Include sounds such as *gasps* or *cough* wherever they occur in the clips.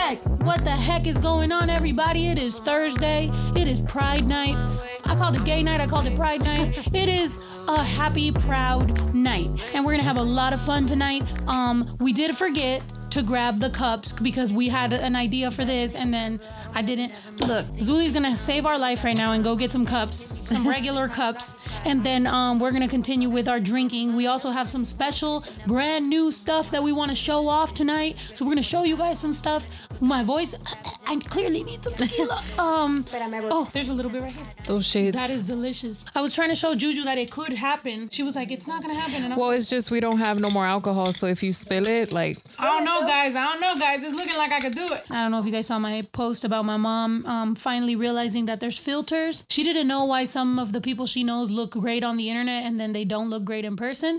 What the heck is going on, everybody? It is Thursday. It is Pride Night. I called it gay night. I called it Pride Night. It is a happy, proud night, and we're gonna have a lot of fun tonight. Um, we did forget to grab the cups because we had an idea for this and then I didn't. Look, Zuli's gonna save our life right now and go get some cups, some *laughs* regular cups, and then um, we're gonna continue with our drinking. We also have some special, brand new stuff that we want to show off tonight. So we're gonna show you guys some stuff. My voice, I clearly need some tequila. *laughs* Um, oh, there's a little bit right here. Those shades. That is delicious. I was trying to show Juju that it could happen. She was like, "It's not gonna happen," and well, it's just we don't have no more alcohol, so if you spill it, like I don't know, guys. I don't know, guys. It's looking like I could do it. I don't know if you guys saw my post about my mom um, finally realizing that there's filters. She didn't know why some of the people she knows look great on the internet and then they don't look great in person.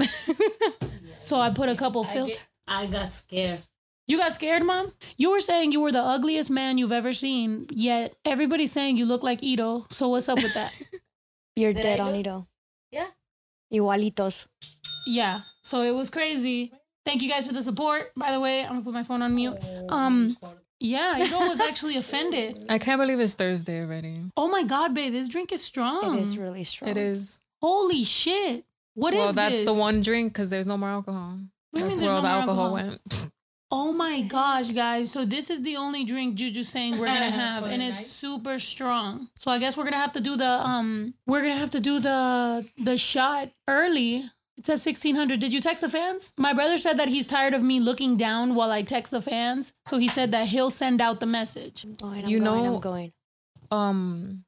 *laughs* so I put a couple filters. I got scared. You got scared, mom? You were saying you were the ugliest man you've ever seen, yet everybody's saying you look like Ito. So what's up with that? *laughs* You're Did dead on look- Ito. Yeah. Igualitos. yeah. So it was crazy. Thank you guys for the support. By the way, I'm gonna put my phone on mute. Um, yeah, Ito was actually *laughs* offended. I can't believe it's Thursday already. Oh my god, babe, this drink is strong. It is really strong. Oh. It is. Holy shit. What is this? well, that's this? the one drink because there's no more alcohol. What That's where all the no more alcohol, alcohol? went. Oh my gosh, guys. So this is the only drink Juju's saying we're gonna *laughs* have, and it's super strong. So I guess we're gonna have to do the um we're gonna have to do the the shot early. It says sixteen hundred. Did you text the fans? My brother said that he's tired of me looking down while I text the fans. So he said that he'll send out the message. I'm going, I'm You going, know- I'm going. Um.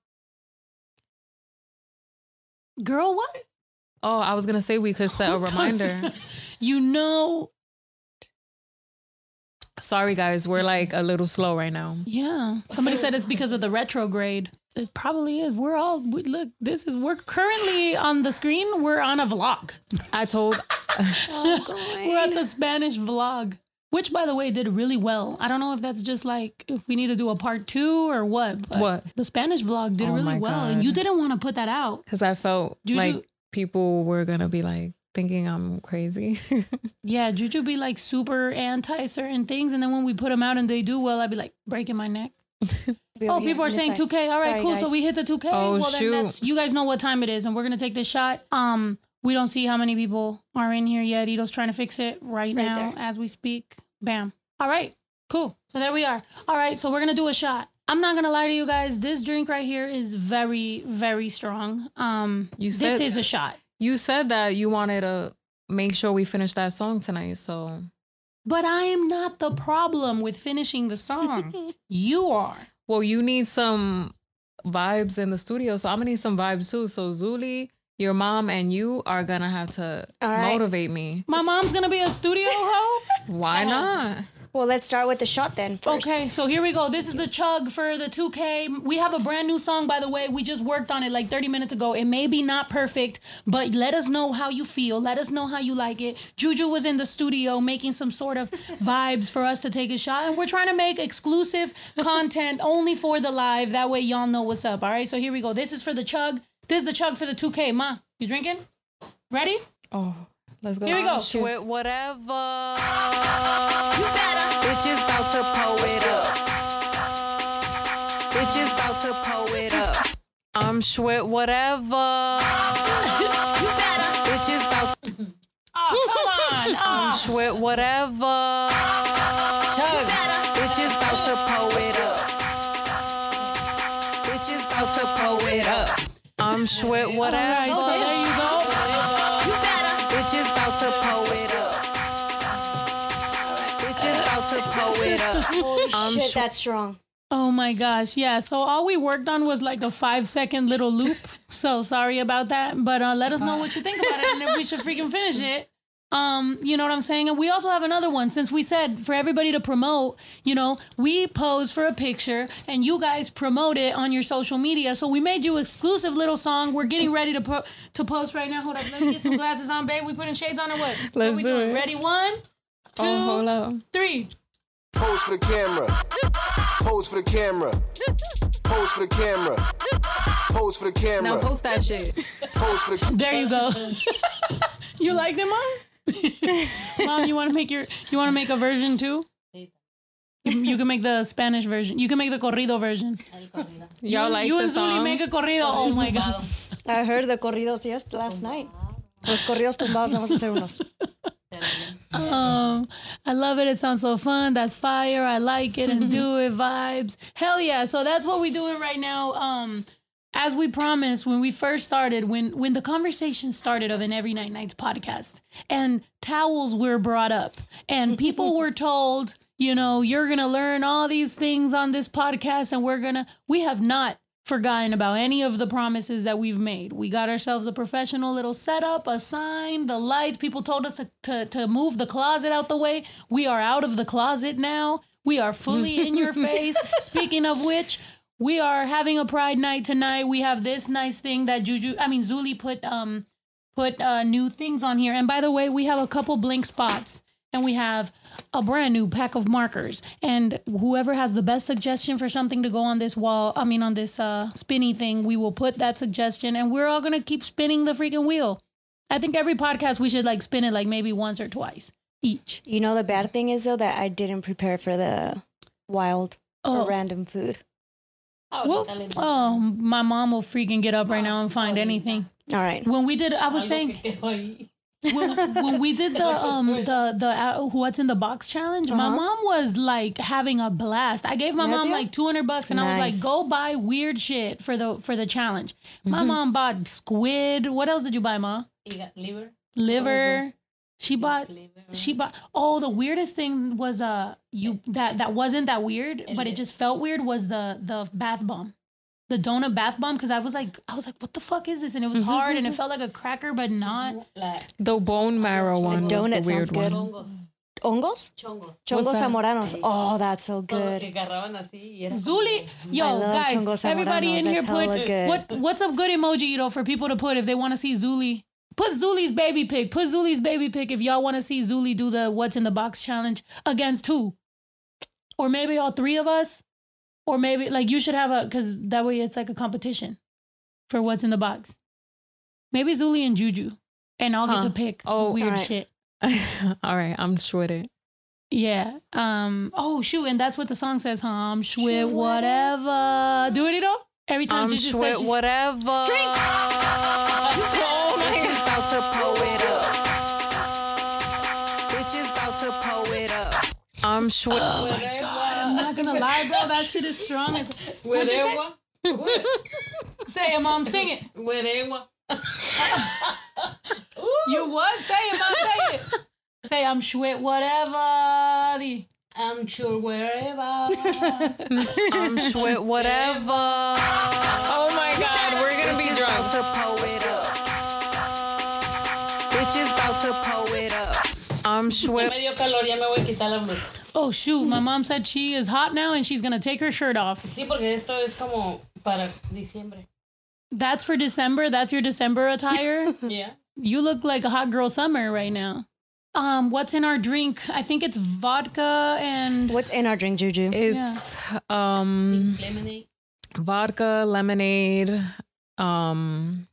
Girl, what? Oh, I was gonna say we could set a Who does- reminder. *laughs* you know, Sorry, guys, we're like a little slow right now. yeah. Somebody said it's because of the retrograde. It probably is. We're all we, look. This is we're currently on the screen. We're on a vlog. I told. *laughs* Oh, we're at the Spanish vlog, which, by the way, did really well. I don't know if that's just like if we need to do a part two or what. but What? The Spanish vlog did Oh really my well, and you didn't want to put that out. Because I felt Juju- like people were gonna be like thinking I'm crazy. *laughs* Yeah, Juju be like super anti certain things, and then when we put them out and they do well, I'd be like breaking my neck. *laughs* Be Oh, people are saying 2K. All right, Sorry, cool. So we hit the 2K. Oh, well, then shoot. that's you guys know what time it is, and we're gonna take this shot. Um, we don't see how many people are in here yet. Ito's trying to fix it right, Right now there. as we speak. Bam. All right, cool. So there we are. All right, so we're gonna do a shot. I'm not gonna lie to you guys. This drink right here is very, very strong. Um, You this said- is a shot. you said that you wanted to make sure we finish that song tonight, so But I am not the problem with finishing the song. *laughs* you are. well, you need some vibes in the studio, so I'm gonna need some vibes too. So Zuli, your mom, and you are gonna have to right. motivate me. My mom's gonna be a studio hoe. Why oh. not? Well, let's start with the shot then. First. Okay, so here we go. This is the chug for the 2K. We have a brand new song, by the way. We just worked on it like 30 minutes ago. It may be not perfect, but let us know how you feel. Let us know how you like it. Juju was in the studio making some sort of *laughs* vibes for us to take a shot, and we're trying to make exclusive content *laughs* only for the live. That way, y'all know what's up. All right, so here we go. This is for the chug. This is the chug for the 2K. Ma, you drinking? Ready? Oh, let's go. Here we oh, go. Cheers. With whatever. *laughs* Bitches about to pull it up. Bitches about to pull it up. I'm shwit whatever. you better. Bitches about *laughs* Oh, come on. *laughs* Oh. I'm Oh. shwit whatever. Chug. Bitches about to pull it up. Bitches about to pull it up. I'm shwit All right, whatever. so there you go. Bitches about to pull Holy I'm shit, sh- that's strong. Oh my gosh, yeah. So all we worked on was like a five second little loop. So sorry about that, but uh, let us know what you think about it and if we should freaking finish it. Um, you know what I'm saying? And we also have another one since we said for everybody to promote, you know, we pose for a picture and you guys promote it on your social media. So we made you exclusive little song. We're getting ready to po- to post right now. Hold up, let me get some glasses on, babe. We putting shades on or what? what Let's we do doing? it. Ready? One, two, Oh, hold three. Pose for the camera. Pose for the camera. Pose for the camera. Pose for the camera. Now post that shit. Pose for the *laughs* There you go. *laughs* you like them, mom? *laughs* mom, you want to make your you want to make a version too? You, you can make the Spanish version. You can make the corrido version. Y'all like you the and Zuli make a corrido. Oh my god. I heard the corridos yes last night. Los corridos tumbados vamos a hacer unos. Um, I love it. It sounds so fun. That's fire. I like it and *laughs* do it vibes. Hell yeah. So that's what we're doing right now. Um, as we promised when we first started, when when the conversation started of an Every Night Nights podcast, and towels were brought up, and people *laughs* were told, you know, you're gonna learn all these things on this podcast, and we're gonna. We have not forgotten about any of the promises that we've made. We got ourselves a professional little setup, a sign, the lights. People told us to, to, to move the closet out the way. We are out of the closet now. We are fully *laughs* in your face. Speaking of which, we are having a pride night tonight. We have this nice thing that Juju, I mean, Zuli put um put uh, new things on here. And by the way, we have a couple blank spots. And we have a brand new pack of markers. And whoever has the best suggestion for something to go on this wall, I mean, on this uh, spinny thing, we will put that suggestion and we're all going to keep spinning the freaking wheel. I think every podcast we should like spin it like maybe once or twice each. You know the bad thing is though that I didn't prepare for the wild Oh. or random food. Well, oh, my mom will freaking get up right now and find anything. All right. When we did, I was saying, *laughs* when, when we did *laughs* the um the the uh, what's in the box challenge, my Uh-huh. mom was like having a blast. I gave my mom Neta? like two hundred bucks, and I was like, "Go buy weird shit for the for the challenge." My Mm-hmm. mom bought squid. What else did you buy, ma? liver. Liver. She bought. She bought. Oh, the weirdest thing was uh you that that wasn't that weird, but it just felt weird. Was the the bath bomb. The donut bath bomb because I was like I was like what the fuck is this and it was mm-hmm, hard and it mm-hmm. felt like a cracker but not The bone marrow one was the donut weird sounds good. one. Hongos? Chongos. Chongos zamoranos. Oh, that's so good. agarraban así y era Zuli, mm, yo, guys, everybody in here put what what's a good emoji, you know, for people to put if they want to see Zuli. Put Zuli's baby pic. Put Zuli's baby pic if y'all want to see Zuli do the what's in the box challenge against who? Or maybe all three of us? Or maybe like you should have a cuz that way it's like a competition for what's in the box. Maybe Zuli and Juju. And I'll get to pick Oh, weird shit. *laughs* All right, I'm sure it. Yeah. Um. Oh shoot, and that's what the song says, huh? I'm shit whatever. Do it, you know? Every time I'm Juju says whatever. Drink. *laughs* oh my Bitches about to pull it up. Bitches about to pull it up. I'm sweat Oh I'm not gonna lie, bro. That shit is strong as. *laughs* What'd you say? Say it, mom. Sing it. Whatever. *laughs* You what? Say it, mom. Say it. Say I'm shit whatever. The- I'm sure wherever. I'm sweat whatever. Oh my God, we're gonna be Bitches drunk. I'm dio calor, ya me voy a quitar la blusa. Oh shoot, my mom said she is hot now and she's gonna take her shirt off. Sí, porque esto es como para diciembre. That's for December. That's your December attire. *laughs* Yeah. you look like a hot girl summer right now. Um, what's in our drink? I think it's vodka and What's in our drink, Juju? It's um Lemonade. vodka, lemonade. Um,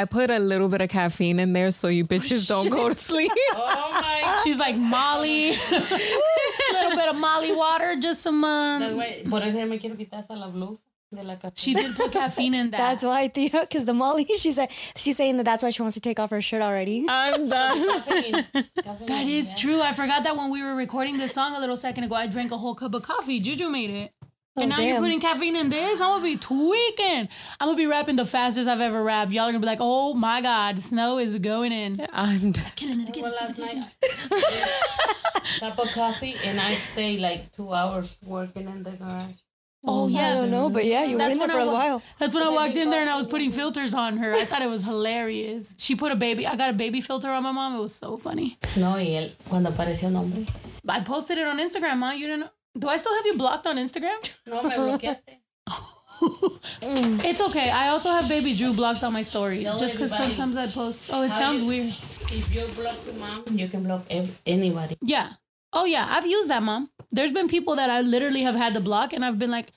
I put a little bit of caffeine in there so you bitches don't go to sleep. *laughs* Oh my. *laughs* she's like Molly, a *laughs* little bit of Molly water, just some. That's Um, Por eso me quiero quitar hasta la blusa de la café. she did put caffeine in that. That's why, Tia, because the Molly, she said, she's saying that that's why she wants to take off her shirt already. I'm done. That is true. I forgot that when we were recording this song a little second ago, I drank a whole cup of coffee. Juju made it. Oh, and now you're putting caffeine in this? I'm gonna be tweaking. I'm gonna be rapping the fastest I've ever rapped. Y'all are gonna be like, oh my god, snow is going in. I'm done. Killing it, Well, killing it, killing it. cup of coffee, and I stay like two hours working in the garage. Oh, oh I yeah. don't know, but yeah, you were That's in there when for I a wa- while. That's when I walked in there and I was putting filters on her. I thought it was hilarious. She put a baby. I got a baby filter on my mom. It was so funny. No, y él, cuando apareció un hombre. I posted it on Instagram, huh? You didn't. Do I still have you blocked on Instagram? *laughs* No, me bloqueaste. It's okay. I also have Baby Drew blocked on my stories Tell just because everybody sometimes I post. Oh, it how sounds you- weird. If you block your mom, you can block ev- anybody. Yeah. Oh, yeah. I've used that, mom. There's been people that I literally have had to block, and I've been like,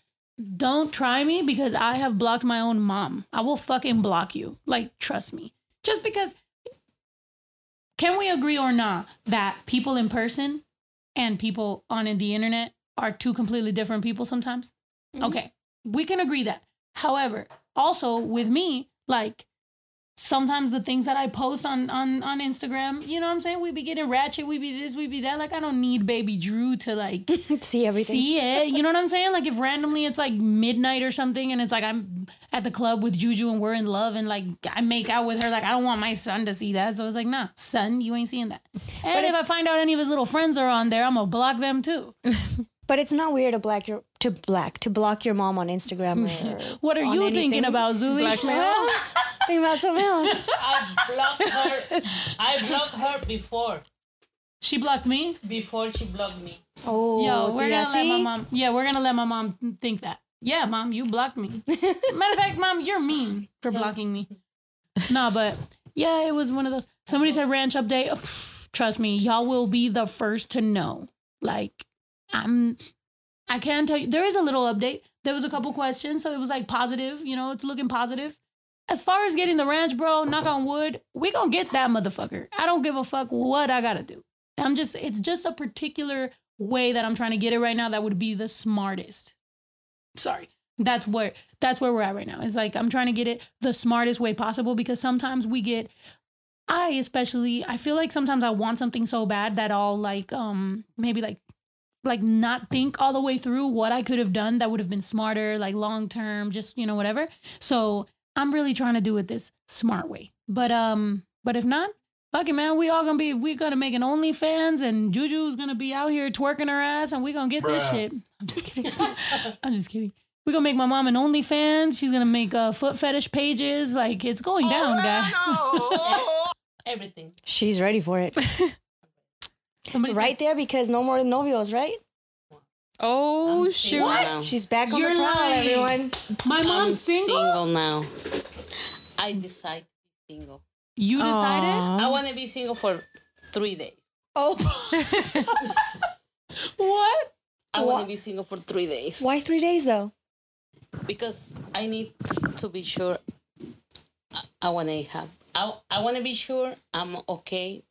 don't try me because I have blocked my own mom. I will fucking block you. Like, trust me. Just because. Can we agree or not that people in person and people on the internet are two completely different people sometimes. Mm-hmm. Okay, we can agree that. However, also with me, like sometimes the things that I post on on on Instagram, you know what I'm saying? We be getting ratchet, we be this, we be that. Like I don't need baby Drew to like *laughs* See everything. see it. You know what I'm saying? Like if randomly it's like midnight or something and it's like I'm at the club with Juju and we're in love and like I make out with her, like I don't want my son to see that. So it's like, nah, son, you ain't seeing that. And if I find out any of his little friends are on there, I'm gonna block them too. *laughs* But it's not weird to black your to black to block your mom on Instagram or *laughs* What are on you thinking anything. about, Zuli? Well, think about something else. I blocked her. I blocked her before. She blocked me. Before she blocked me. Oh, Yo, we're yeah, gonna let my mom. Yeah, we're gonna let my mom think that. Yeah, mom, you blocked me. *laughs* Matter of fact, mom, you're mean for blocking me. no, but yeah, it was one of those. Somebody said ranch update. *sighs* Trust me, y'all will be the first to know. Like, I'm. I can tell you there is a little update. There was a couple questions, so it was like positive. You know, it's looking positive. As far as getting the ranch, bro, knock on wood, we gonna get that motherfucker. I don't give a fuck what I gotta do. I'm just, it's just a particular way that I'm trying to get it right now that would be the smartest. Sorry. That's where that's where we're at right now. It's like I'm trying to get it the smartest way possible because sometimes we get I especially I feel like sometimes I want something so bad that I'll like um maybe like like not think all the way through what I could have done that would have been smarter, like long term, just you know whatever. So I'm really trying to do it this smart way. But um, but if not, fuck it, man. We all gonna be we gonna make an OnlyFans and Juju's gonna be out here twerking her ass and we gonna get this shit. I'm just kidding. *laughs* I'm just kidding. We're gonna make my mom an OnlyFans. She's gonna make uh, foot fetish pages. Like it's going down, guys. *laughs* Everything. She's ready for it. *laughs* Somebody right there because no more novios, right? Oh I'm shoot! single now. She's back on You're the prowl, lying. everyone. My I'm mom's single. single now. I decide to be single. You decided? Aw. I want to be single for three days. Oh, *laughs* *laughs* What? I want to be single for three days why three days though? because I need to be sure. I, I want to have. I, I want to be sure I'm okay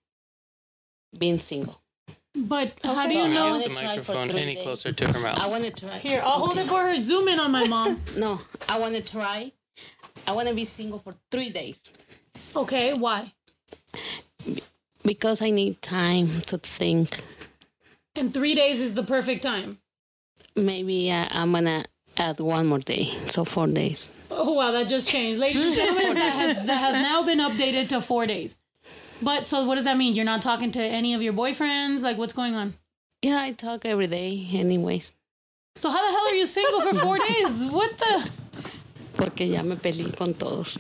being single. But how do So you I know? wanna the try for microphone three any days. closer to her mouth. I want to try. Here, I'll hold it for her. Zoom in on my mom. *laughs* No, I want to try. I want to be single for three days Okay, why? because I need time to think. And three days is the perfect time. Maybe I, I'm gonna add one more day, so four days. Oh wow, that just changed, ladies and gentlemen. that has that has now been updated to four days. But so, what does that mean? You're not talking to any of your boyfriends? Like, what's going on? Yeah, I talk every day, anyways, So how the hell are you single for four days? What the? porque ya me peleé con todos.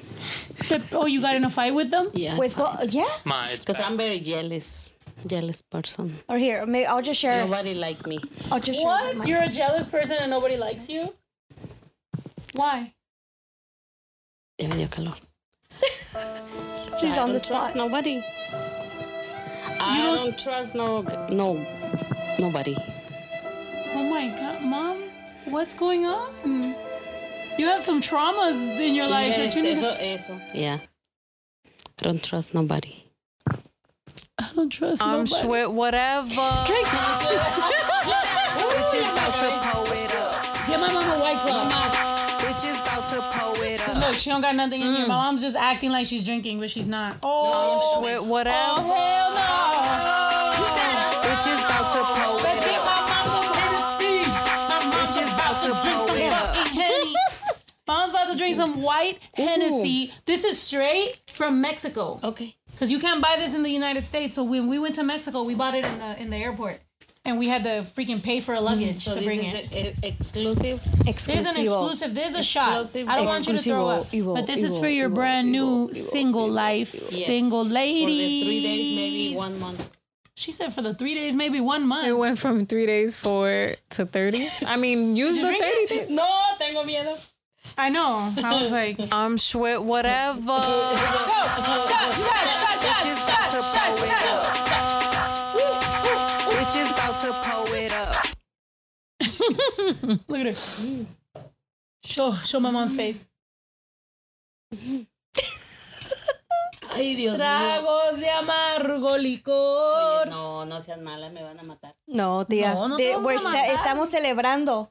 Oh, you got in a fight with them? Yeah, With bo- yeah, Ma, it's because. I'm very jealous, jealous person. or here, maybe I'll just share. Nobody like me. I'll just share. What? my- You're a jealous person and nobody likes you? Why? Ya me dio calor. She's I on the don't trust spot. Nobody. I don't- don't, trust no, no, nobody. Oh my god, mom, what's going on? You have some traumas in your life Yes, that you need. eso, To, eso. Yeah. I don't trust nobody. I don't trust I'm nobody. sweat whatever. Drink. Bitches about to pull it. Get my mom a white club. She don't got nothing in here. My mm. mom's just acting like she's drinking, but she's not. Oh, I'm sweat oh, whatever. hell no! Bitches about to pull Let's it get up. my mom some Hennessy. My mom's about to drink some it up. fucking Henny. *laughs* Mom's about to drink some white Hennessy. This is straight from Mexico. Okay. Because you can't buy this in the United States. So when we went to Mexico, we bought it in the in the airport. And we had to freaking pay for a luggage mm, So to this bring is it. e- e- exclusive. There's an exclusive. There's a shot. Exclusive. I don't want you to throw up. Exclusivo, Evo, but this is for your Evo, brand new Evo, Evo, single Evo, life, Yes. single ladies. For the three days, maybe one month. She said for the three days, maybe one month. It went from three days four to thty. I mean, *laughs* use the thirty it? days. No, tengo miedo. I know. I was like, *laughs* I'm sweat whatever. *laughs* Bitches about to pull it up. Bitches about to pull it up. Look at her. Show, show my mom's face. Ay, Dios mío. Tragos de amargo licor. Oye, no, no sean malas, me van a matar. No, tía. No, no te De- vamos we're a ce- matar. estamos celebrando.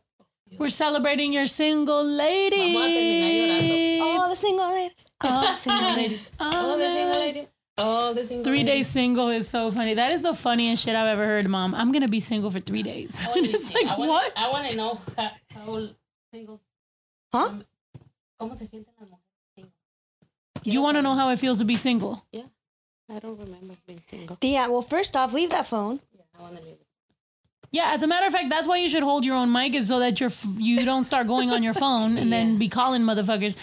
We're celebrating your single lady. Vamos a terminar llorando. Oh, the single ladies. Oh, single ladies. Oh, the single lady. Oh, the single Three lady. days single is so funny. That is the funniest shit I've ever heard, Mom. I'm gonna be single for three days. I *laughs* it's see- like I wanna, what? I want to know how, how singles. Huh? Um, ¿Cómo se sienten las mujeres single? You want to know how it feels to be single? Yeah. I don't remember being single. Tía, well, first off, leave that phone. Yeah, I want to leave it. Yeah, as a matter of fact, that's why you should hold your own mic, is so that you're you don't start going on your phone and then be calling motherfuckers.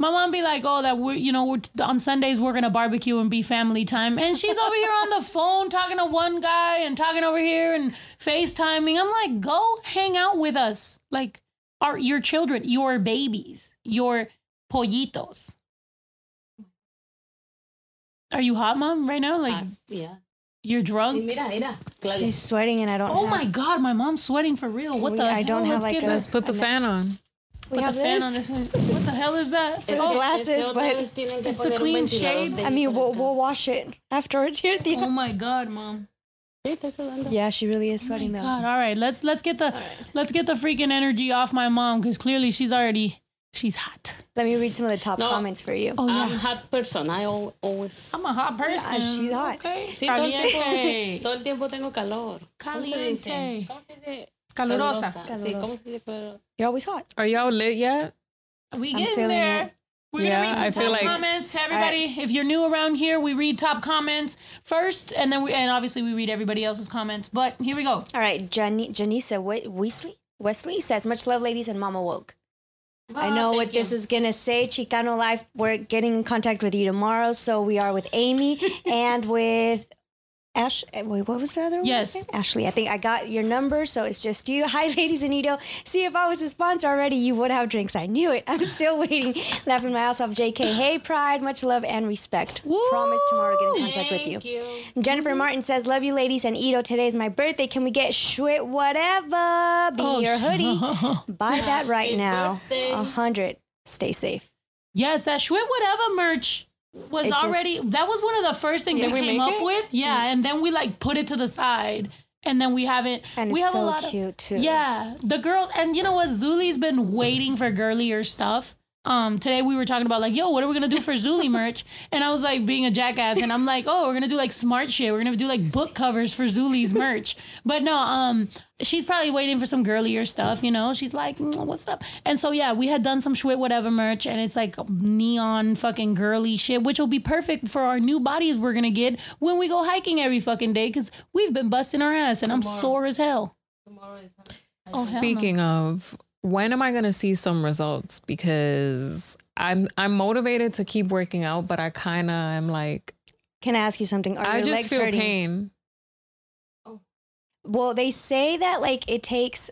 My mom be like, "Oh, that we're you know we're on Sundays we're gonna barbecue and be family time," and she's over here on the *laughs* phone talking to one guy and talking over here and FaceTiming. I'm like, go hang out with us, like our your children, your babies, your pollitos. Are you hot, mom? Right now, like Ah, yeah. you're drunk. mira, mira. She's sweating and I don't Oh have, my god, my mom's sweating for real. What We- the I hell? don't have, Let's like, a- Let's put the fan on. We Put have the fan this. on this. What the hell is that? It's Oh, que- glasses, es but vez tienen que it's the poner clean ventilador shade. I mean, we'll, we'll wash it afterwards here, tía. Oh my god, mom. Sí, estoy sudando. Yeah, she really is oh sweating though. God, all right. Let's let's get the let's get the freaking energy off my mom because clearly she's already she's hot. Let me read some of the top No. comments for you. Oh I'm a hot person. I always. I'm a hot person. Yeah, she's hot. Okay. Sí, todo el, tiempo, Caliente. todo el tiempo tengo calor. ¿Cómo se dice? Caliente. ¿Cómo se dice? Calurosa. Sí, ¿cómo se dice calurosa? You're always hot. Are y'all lit yet? We I'm getting there. it. We're Yeah, gonna read some I feel top like- comments. Everybody, if you're new around here, we read top comments first, and then we and obviously we read everybody else's comments. But here we go. All right, Jani- Janisa We- Weasley Wesley says, "Much love, ladies, and Mama woke." I Ah, know thank what this is gonna say. Chicano Life. We're getting in contact with you tomorrow, so we are with Amy *laughs* and with Ash. eh, Wait, what was the other one? Yes. Ashley. I think I got your number, so it's just you. *laughs* Hi, ladies and Ito. See, if I was a sponsor already, you would have drinks. I knew it. I'm still *laughs* waiting. Laughing my ass off. JK. Hey, Pride. Much love and respect. Promise tomorrow to get in contact with you. You. Jennifer Martin says, "Love you, ladies." And Ito, is my birthday. Can we get Schwit whatever? Be Oh, your hoodie. *laughs* Buy that right now. A hundred. Stay safe. Yes, that Schwit whatever merch was It just- already that was one of the first things we, we came up it? with. Yeah, mm-hmm. and then we like put it to the side. And then we haven't And we it's have so a lot cute of too. Yeah. The girls and you know what? Zuli's been waiting for girlier stuff. Um, today we were talking about like, yo, what are we gonna do for Zuli *laughs* merch? And I was like being a jackass, and I'm like, oh, we're gonna do like smart shit. We're gonna do like book covers for Zuli's merch. But no, um, she's probably waiting for some girlier stuff, you know. She's like, "Mm, what's up? And so yeah, we had done some shit whatever merch, and it's like neon fucking girly shit, which will be perfect for our new bodies we're gonna get when we go hiking every fucking day, because we've been busting our ass, and I'm sore as hell. Tomorrow is Oh, hell no. Speaking of, when am I gonna see some results? Because I'm I'm motivated to keep working out, but I kind of am like Can I ask you something? Are I your just legs feel hurting? pain. Well, they say that like it takes.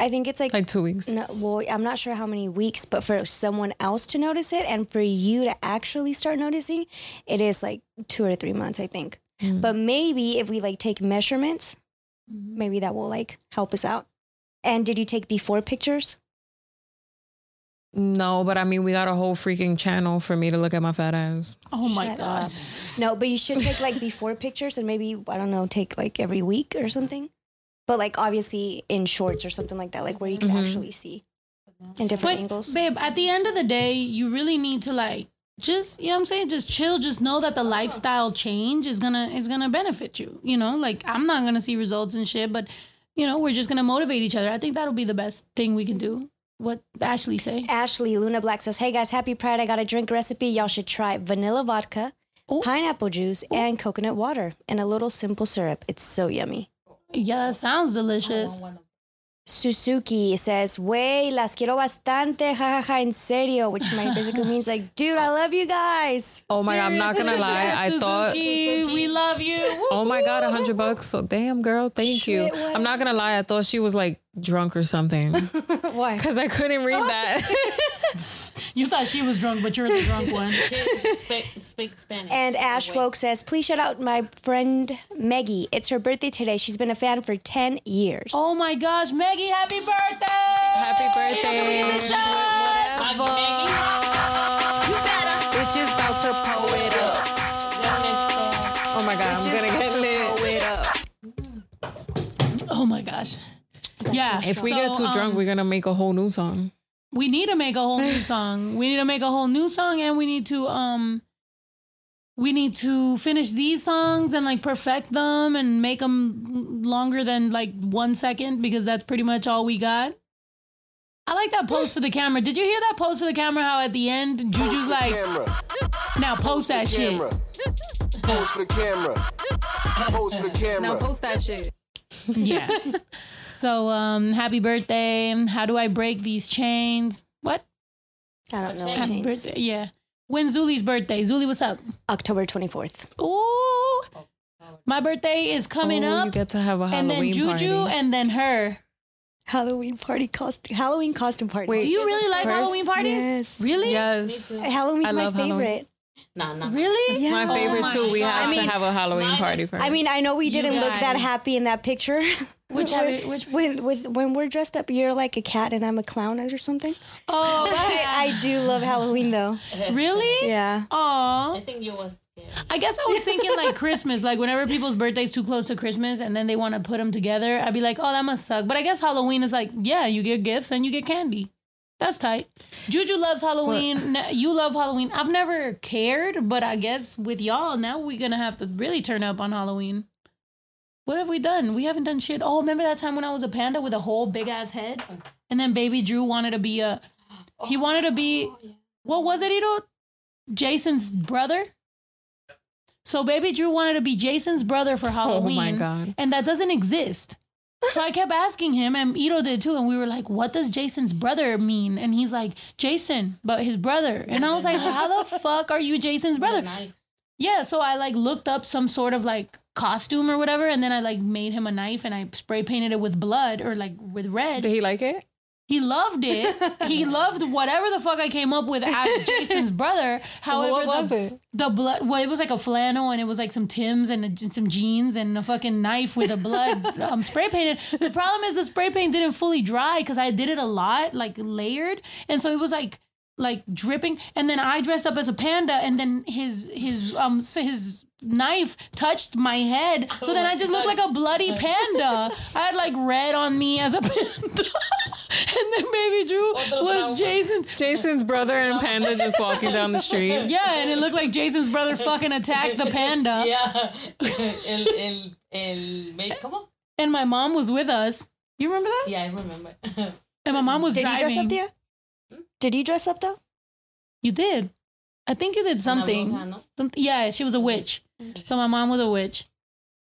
I think it's like. Like two weeks. no, well, I'm not sure how many weeks, but for someone else to notice it and for you to actually start noticing, it is like two or three months, I think. Mm. But maybe if we like take measurements, Mm-hmm. maybe that will like help us out. And did you take before pictures? No, but I mean, we got a whole freaking channel for me to look at my fat ass. Oh my Shut god. up. No, but you should take like *laughs* before pictures and maybe I don't know, take like every week or something. But like obviously in shorts or something like that, like where you can Mhm. actually see in different But angles. babe, at the end of the day, you really need to like just you know what I'm saying, just chill, just know that the lifestyle change is gonna is gonna benefit you. You know, like I'm not gonna see results and shit, but you know, we're just gonna motivate each other. I think that'll be the best thing we can do. What Ashley say? Ashley Luna Black says, "Hey guys, happy Pride! I got a drink recipe. Y'all should try vanilla vodka, Ooh. pineapple juice, and coconut water, and a little simple syrup. It's so yummy." Yeah, that sounds delicious. Suzuki says, "Wey, las quiero bastante, jajaja, en serio," which might basically means like, "Dude, I oh. love you guys." Oh my god, I'm not gonna lie. Yeah, I thought. Suzuki, we love you. Oh my god, a hundred bucks. So damn, girl, thank you. Shit, I'm not gonna lie. I thought she was like drunk or something *laughs* Why? because I couldn't read oh. that. *laughs* *laughs* You thought she was drunk, but you're the drunk one. speak, speak Spanish. And Ash Woke says, "Please shout out my friend Meggie. It's her birthday today. She's been a fan for ten years." Oh my gosh, Maggie, happy birthday! Happy birthday. Shot. Maggie, Maggie. Bitches about to pull it up. gonna get lit. Pull it up. Oh my gosh. Yeah. If we so, get too drunk, um, we're gonna make a whole new song. We need to make a whole new song. We need to make a whole new song and we need to um we need to finish these songs and like perfect them and make them longer than like 1 second because that's pretty much all we got. I like that post for the camera. Did you hear that post for the camera how at the end Juju's for the like, camera. "Now post that shit." Camera. Pose for the camera. Pose for the camera. Now post that shit. Yeah. *laughs* so um happy birthday. How do I break these chains? What? I don't know. Happy changed. birthday. Yeah. When's Zuli's birthday? Zuli, what's up? October 24th. Ooh. My birthday is coming oh, you up. get to have a Halloween And then Juju party. and then her. Halloween party costume. Halloween costume party. Wait, Do you really like First- Halloween parties? Yes. Really? yes, Halloween's I my love Halloween. favorite. No, no. Really? Yeah. my Oh favorite my too. We God. have I to have a Halloween party is- first. I mean, I know we didn't look that happy in that picture. *laughs* Which when, happy- which- when with when we're dressed up, you're like a cat and I'm a clown or something. Oh, *laughs* But I do love Halloween though. really? Yeah. Aw. I think you was scared. I guess I was thinking like Christmas, like whenever people's birthday's too close to Christmas and then they want to put them together, I'd be like, oh, that must suck. But I guess Halloween is like, yeah, you get gifts and you get candy. That's tight. Juju loves Halloween. N- You love Halloween. I've never cared, but I guess with y'all, now we're going to have to really turn up on Halloween. What have we done? We haven't done shit. Oh, remember that time when I was a panda with a whole big ass head? And then baby Drew wanted to be a, he wanted to be, what was it, Ito? Jason's brother? So baby Drew wanted to be Jason's brother for Halloween. *laughs* Oh my god. And that doesn't exist. So I kept asking him, and Ito did too. And we were like, what does Jason's brother mean? And he's like, Jason, but his brother. And I was like, how the *laughs* fuck are you Jason's brother? Yeah, so I like looked up some sort of like costume or whatever, and then I like made him a knife and I spray painted it with blood or like with red. Did he like it? He loved it. he *laughs* loved whatever the fuck I came up with as *laughs* Jason's brother. However, what was the, it? the blood, well, it was like a flannel and it was like some Tim's and a- some jeans and a fucking knife with a blood *laughs* um, spray painted. The problem is the spray paint didn't fully dry because I did it a lot, like layered. And so it was like, like dripping. And then I dressed up as a panda and then his, his, um, so his knife touched my head. *laughs* So then I just looked like a bloody *laughs* panda. I had like red on me as a *laughs* panda. and then baby Drew was Jason. Jason's brother and Panda just walking down the street. Yeah, and it looked like Jason's brother fucking attacked the panda. Yeah. el, el, el, me- ¿Cómo? And my mom was with us. You remember that? Yeah, I remember. And my mom was driving. Did you dress up there? Did you dress up though? You did. I think you did something. bruja. Some- yeah, she was a witch. So my mom was a witch.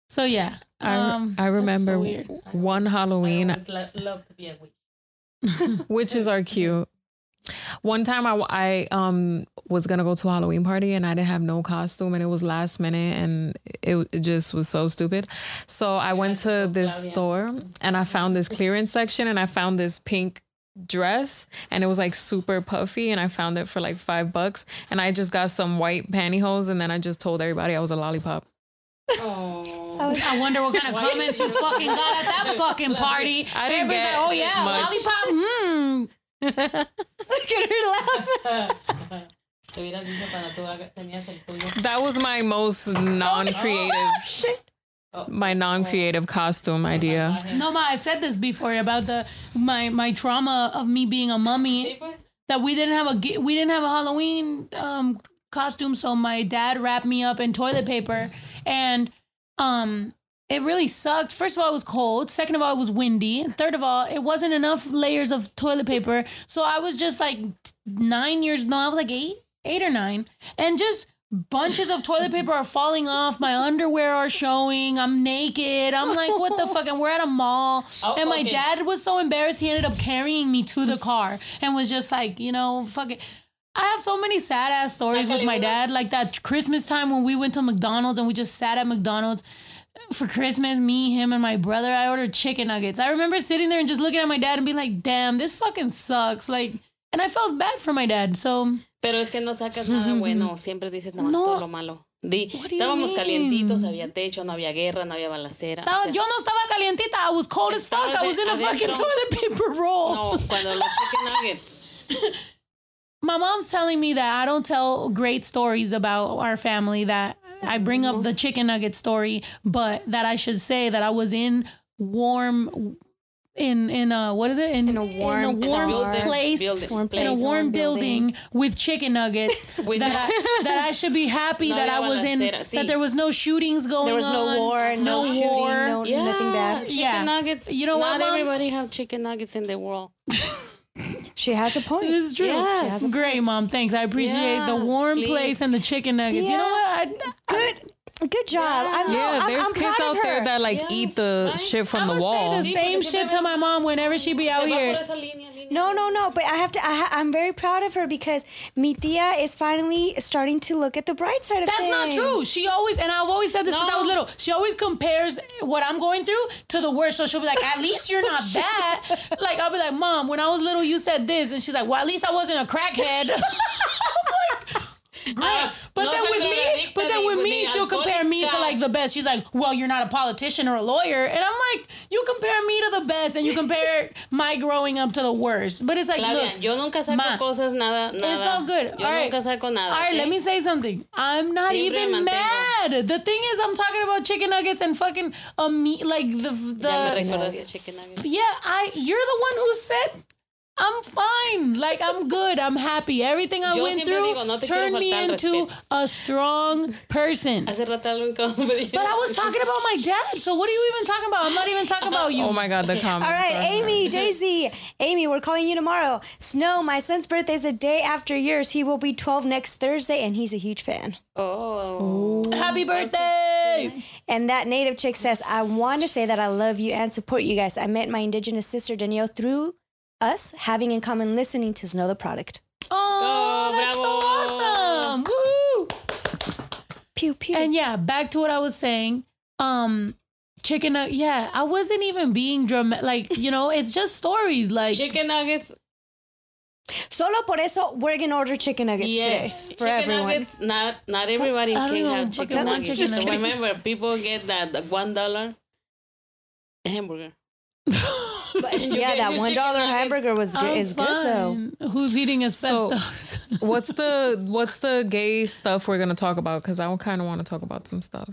So yeah. I, Um, I that's so remember weird. one Halloween, always lo- love to be a witch. *laughs* witches are cute. One time I, I um was gonna go to a Halloween party and I didn't have no costume and it was last minute and it, it just was so stupid. So I went to this store and I found this clearance section and I found this pink dress and it was like super puffy and I found it for like five bucks and I just got some white pantyhose and then I just told everybody I was a lollipop. Oh. I wonder what kind of comments you fucking got at that *laughs* fucking party. I didn't Everybody's get like, oh yeah, much. lollipop. Hmm. *laughs* *laughs* look at her laugh. Te hubieras dicho cuando tú haga- tenías el tuyo. That was my most non-creative Shit. My non-creative costume idea. No, ma, I've said this before about the my my trauma of me being a mummy. That we didn't have a we didn't have a Halloween um costume, so my dad wrapped me up in toilet paper, and um it really sucked. First of all, it was cold. Second of all, it was windy. Third of all, it wasn't enough layers of toilet paper. So I was just like nine years. No, I was like eight, eight or nine, and just bunches of toilet paper are falling off. My underwear are showing. I'm naked. I'm like, what the fuck? And we're at a mall. Oh, and my okay. dad was so embarrassed. He ended up carrying me to the car and was just like, you know, fuck it. I have so many sad ass stories with my dad. Like that Christmas time when we went to McDonald's and we just sat at McDonald's for Christmas, me, him, and my brother. I ordered chicken nuggets. I remember sitting there and just looking at my dad and being like, damn, this fucking sucks. Like, and I felt bad for my dad. So Pero es que no sacas nada bueno, *laughs* siempre dices nada más No. todo lo malo. Di, What do you estábamos mean? calientitos, había techo, no había guerra, no había balacera. o sea, yo no estaba calientita. I was cold as fuck. I was in a fucking toilet paper roll. no, cuando los chicken nuggets. my mom's telling me that I don't tell great stories about our family that I bring up the chicken nugget story, but that I should say that I was in warm in in a what is it in, In a warm- in a warm building, place building, Warm place. in a warm warm building, building. with chicken nuggets *laughs* With- that I, that I should be happy *laughs* No that I was in balacera, sí. that there was no shootings going on There was no war, no, no shooting, war no nothing bad. Chicken Yeah. nuggets. You know what, Not Mom? everybody have chicken nuggets in the world. *laughs* She has a point. It's true. Yes. Great, mom. Thanks. I appreciate the warm please. place and the chicken nuggets. You know Yeah. what? I, Good, good job. I'm, no, Yeah, I'm, there's I'm kids proud of out there that like Yes, eat the right? shit from I'm the gonna wall. say the same shit to my mom whenever she be out here. por esa línea, línea. No, no, no. But I have to. I, I'm very proud of her because mi tia is finally starting to look at the bright side of That's things. That's not true. She always, and I've always said this since I was little. She always compares what I'm going through to the worst. So she'll be like, "At least you're not *laughs* that." like I'll be like, "Mom, when I was little, you said this," and she's like, "Well, at least I wasn't a crackhead." *laughs* Great, Ah, but no then with me, but then with me, she'll compare me to like the best. She's like, "Well, you're not a politician or a lawyer," and I'm like, "You compare me to the best, and you compare *laughs* my growing up to the worst." But it's like, Claudia, look, yo nunca saco Ma, cosas, nada, nada. it's all good. Yo all right. nunca saco nada. All right, ¿ok? let me say something. I'm not Siempre even mad. The thing is, I'm talking about chicken nuggets and fucking a meat, like the the. chicken nuggets. Yeah, I. You're the one who said. I'm fine. Like I'm good. I'm happy. Everything I Yo went through digo, no turned me into respeto. a strong person. Hace rato algo incómodo me dijeron. But I was talking about my dad. So what are you even talking about? I'm not even talking about you. Oh my god, the comments. All right, Amy, Daisy, Amy, we're calling you tomorrow. Snow, my son's birthday is a day after yours. He will be 12 next Thursday, and he's a huge fan. Oh. Happy birthday! And that native chick says, I want to say that I love you and support you guys. I met my indigenous sister Danielle through us having in common listening to Snow Tha Product. Oh, that's so awesome! Woo! Pew, pew. And yeah, back to what I was saying. Um, chicken. nug- Yeah, I wasn't even being dramatic. Like you know, it's just stories. Like Chicken nuggets. Solo por eso, we're going to order chicken nuggets Yes. today for chicken everyone. nuggets. Not not everybody I can know, have chicken nuggets. chicken so nuggets. remember, people get that one dollar hamburger. *laughs* But *laughs* yeah, that $1 hamburger was good, I'm is good, though. Who's eating So- asbestos? *laughs* What's the what's the gay stuff we're gonna talk about? Because I kind of want to talk about some stuff.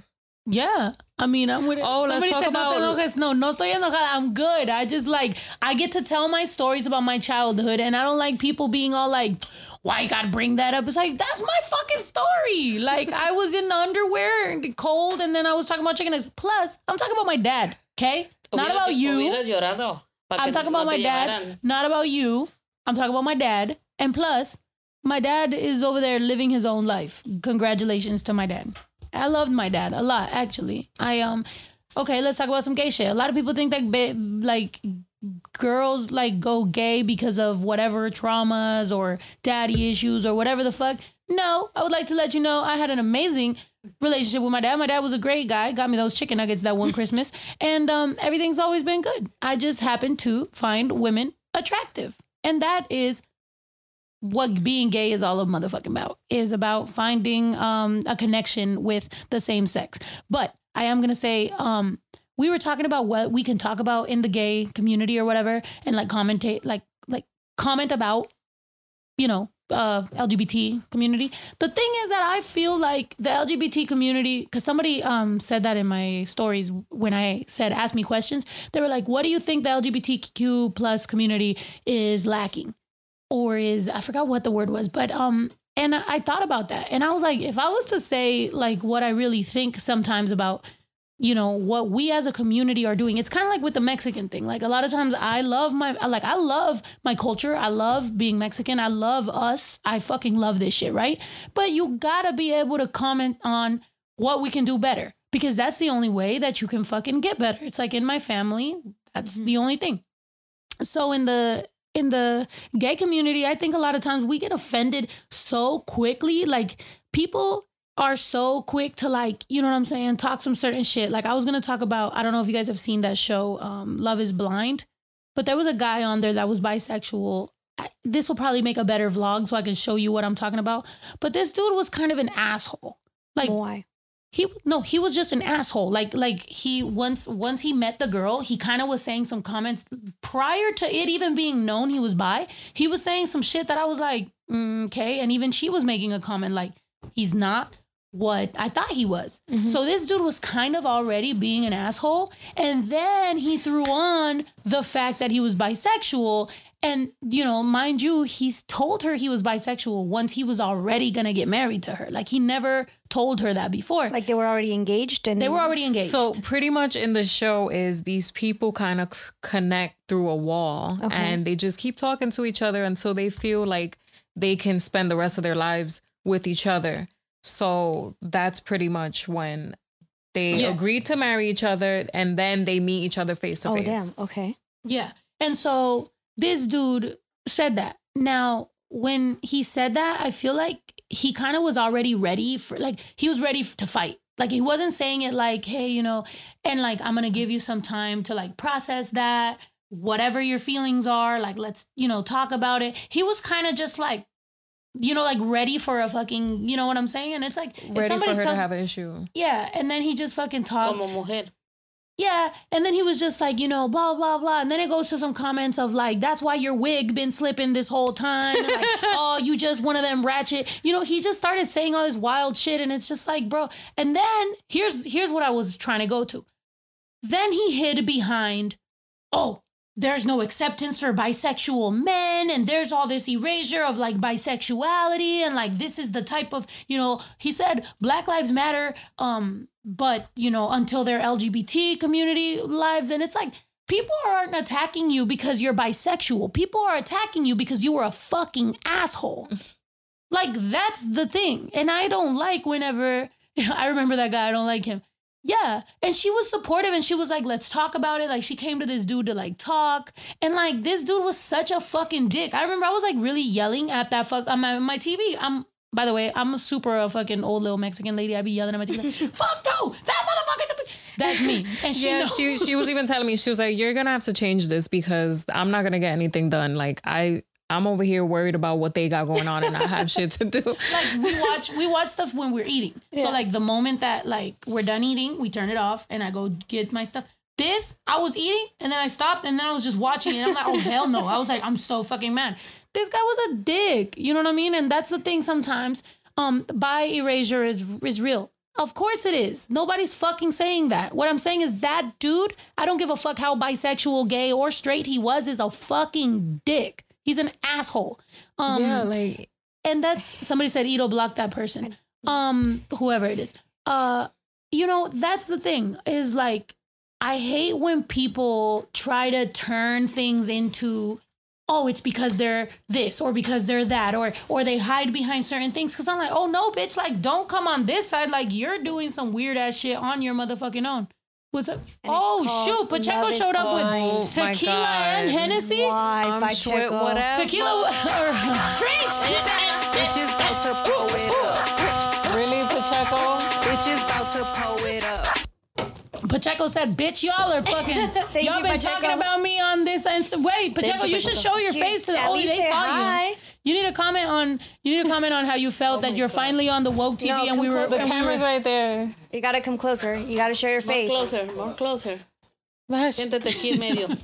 yeah, I mean, I'm with it. Oh, let's talk said, about- No, enojes. no, no estoy enojada. I'm good. I just like I get to tell my stories about my childhood, and I don't like people being all like. Why you gotta bring that up? It's like that's my fucking story. Like I was in underwear and cold, and then I was talking about chicken eggs. Plus, I'm talking about my dad. Okay, not about you. I'm talking about my dad, not about you. I'm talking about my dad. And plus, my dad is over there living his own life. Congratulations to my dad. I loved my dad a lot, actually. I um okay, let's talk about some gay shit. A lot of people think that ba- like girls like go gay because of whatever traumas or daddy issues or whatever the fuck. No, I would like to let you know I had an amazing relationship with my dad. My dad was a great guy, got me those chicken nuggets that one *laughs* Christmas, and um, everything's always been good. I just happen to find women attractive, and that is what being gay is all of motherfucking about. Is about finding um, a connection with the same sex. But I am gonna say, um, we were talking about what we can talk about in the gay community or whatever, and like commentate, like like comment about, you know, uh, LGBT community. The thing is that I feel like the LGBT community, because somebody um, said that in my stories when I said ask me questions, they were like, "What do you think the LGBTQ plus community is lacking?" or is I forgot what the word was, but um and I, thought about that and I was like if I was to say like what I really think sometimes about you know what we as a community are doing. It's kind of like with the Mexican thing. Like a lot of times I love my like I love my culture. I love being Mexican. I love us. I fucking love this shit right? But you got to be able to comment on what we can do better because that's the only way that you can fucking get better. It's like in my family that's mm-hmm. the only thing. So in the in the gay community i think a lot of times we get offended so quickly. Like people are so quick to like you know what i'm saying talk some certain shit. Like i was gonna talk about i don't know if you guys have seen that show um, love is blind but there was a guy on there that was bisexual. I- this will probably make a better vlog so i can show you what i'm talking about. But this dude was kind of an asshole. Like Why? he no he was just an asshole. Like like he once once he met the girl he kind of was saying some comments. Prior to it even being known he was bi he was saying some shit that i was like mm, okay. And even she was making a comment like he's not what I thought he was. Mm-hmm. So this dude was kind of already being an asshole. And then he threw on the fact that he was bisexual. And, you know, mind you, he's told her he was bisexual once he was already going to get married to her. Like he never told her that before. Like they were already engaged and they were already engaged. So pretty much in the show is these people kind of c- connect through a wall Okay. and they just keep talking to each other until they feel like they can spend the rest of their lives with each other. So that's pretty much when they Yeah. agree to marry each other and then they meet each other face to face. Oh face. damn. Okay. Yeah. And so this dude said that. Now, when he said that, I feel like he kind of was already ready for, like, he was ready to fight. Like, he wasn't saying it like, hey, you know, and like, I'm going to give you some time to like process that, whatever your feelings are. Like, let's, you know, talk about it. He was kind of just like, you know, like ready for a fucking, you know what I'm saying? And it's like, if Ready for somebody her tells, to have an issue. yeah. And then he just fucking talked. Como mujer. Yeah, and then he was just like, you know, blah blah blah, and then it goes to some comments of like, that's why your wig been slipping this whole time, and like, *laughs* oh, you just one of them ratchet, you know. He just started saying all this wild shit, and it's just like, bro. And then here's here's what I was trying to go to. Then he hid behind, oh, there's no acceptance for bisexual men, and there's all this erasure of like bisexuality, and like this is the type of, you know, he said Black Lives Matter, um, but you know, until their LGBT community lives, and it's like people aren't attacking you because you're bisexual. People are attacking you because you were a fucking asshole. Like that's the thing. And I don't like whenever *laughs* I remember that guy, I don't like him. Yeah. And she was supportive and she was like, let's talk about it. Like she came to this dude to like talk. And like this dude was such a fucking dick. I remember I was like really yelling at that fuck on my, my TV. I'm by the way, I'm a super a fucking old little Mexican lady. I be yelling at my TV. Like, *laughs* fuck no, that motherfucker's a. That's me. And she Yeah, knows. she she was even telling me she was like, "You're gonna have to change this because I'm not gonna get anything done. Like I I'm over here worried about what they got going on and I have shit to do." *laughs* like we watch we watch stuff when we're eating. So like the moment that like we're done eating, we turn it off and I go get my stuff. This I was eating and then I stopped and then I was just watching it. And I'm like, oh hell no! I was like, I'm so fucking mad. This guy was a dick. You know what I mean? And that's the thing. Sometimes, um, by erasure is is real. Of course it is. Nobody's fucking saying that. What I'm saying is that dude. I don't give a fuck how bisexual, gay, or straight he was. Is a fucking dick. He's an asshole. Um, yeah, like and that's somebody said Ito blocked that person. Um, whoever it is. Uh, you know, that's the thing, is like I hate when people try to turn things into oh, it's because they're this or because they're that, or or they hide behind certain things. Cause I'm like, oh no, bitch, like don't come on this side. Like you're doing some weird ass shit on your motherfucking own. What's up? Oh shoot, Pacheco Love showed up Blind. with Oh, tequila God. and Hennessy. Why? I'm by sweat, whatever. Tequila or *laughs* drinks. Bitches about to pull it up. really Pacheco. Bitches about to pull it up. Pacheco said, "Bitch, y'all are *laughs* fucking. Y'all you, been Pacheco. talking about me on this Insta. Wait, Pacheco, you, you should Pacheco. show your You- face to the. at Oh, they say saw hi. you. You need to comment on. You need to comment on how you felt *laughs* that you're finally on the woke TV No, and we were. closer. The and we camera's were- right there. You gotta come closer. You gotta show your More face. closer, more closer. Gosh. Siéntate aquí en medio. *laughs*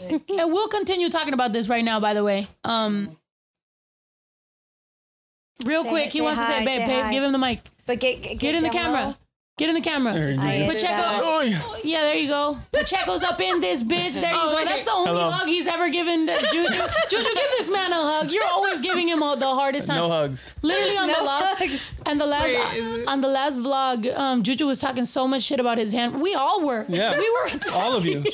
And we'll continue talking about this right now. By the way, um, real Say- quick, he say wants to say, babe, say babe, hi. give him the mic. But get get, Get in the down camera. low. Get in the camera. I Pacheco. Oh, yeah. Yeah, there you go. Pacheco's up in this bitch. There you go. That's the only Hello. hug he's ever given. to Juju, *laughs* Juju, give this man a hug. You're always giving him a, the hardest time. No hugs. Literally on the last hugs. and the last Wait, is on the last vlog, um, Juju was talking so much shit about his hand. We all were. Yeah. we were. All of you.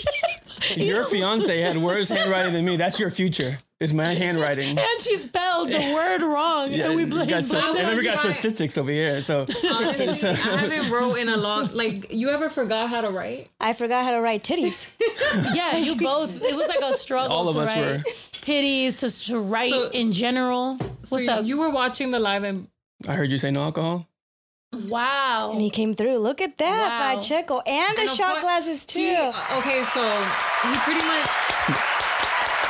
Your fiance had worse handwriting than me. That's your future. It's my handwriting. *laughs* and she spelled the word wrong, Yeah, and we we blamed got, blamed and then we got statistics over here. So *laughs* Honestly, I haven't wrote in a long like you ever forgot how to write? I forgot how to write titties. *laughs* Yeah, you both. It was like a struggle All of to us write were. titties to, to write So- in general. What's so up? You were watching the live and I heard you say no alcohol. wow. and he came through. Look at that, Wow. Pacheco. And the And of shot course, glasses too. he- okay, so he pretty much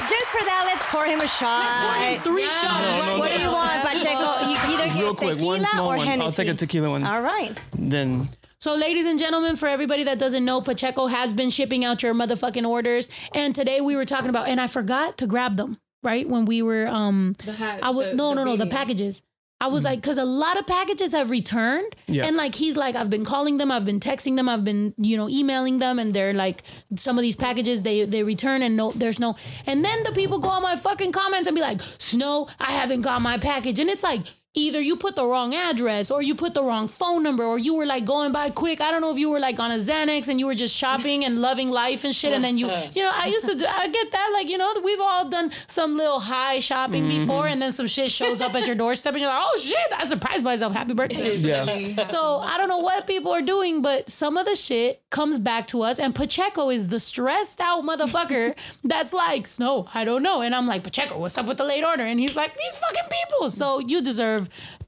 Just for that, let's pour him a shot. Three Yeah. shots. No, right no, What do you now. want, Pacheco? You can either get Real quick, tequila one small or one. Hennessy. I'll take a tequila one. All right. Then So, ladies and gentlemen, for everybody that doesn't know, Pacheco has been shipping out your motherfucking orders. And today we were talking about, and I forgot to grab them, right? When we were, um, the hat. I was, the- no, the no, no, the packages. I was like, because a lot of packages have returned, Yeah. and like he's like, I've been calling them, I've been texting them, I've been you know emailing them, and they're like, some of these packages they they return and no, there's no, and then the people go on my fucking comments and be like, Snow, I haven't got my package, and it's like. Either you put the wrong address or you put the wrong phone number or you were like going by quick. I don't know if you were like on a Xanax and you were just shopping and loving life and shit. And then you, *laughs* you know, I used to, do, I get that. Like, you know, we've all done some little high shopping mm-hmm. before and then some shit shows up at your doorstep and you're like, oh shit, I surprised myself. Happy birthday. *laughs* Yeah. So I don't know what people are doing, but some of the shit comes back to us. And Pacheco is the stressed out motherfucker *laughs* that's like, Snow, I don't know. And I'm like, Pacheco, what's up with the late order? And he's like, these fucking people. So you deserve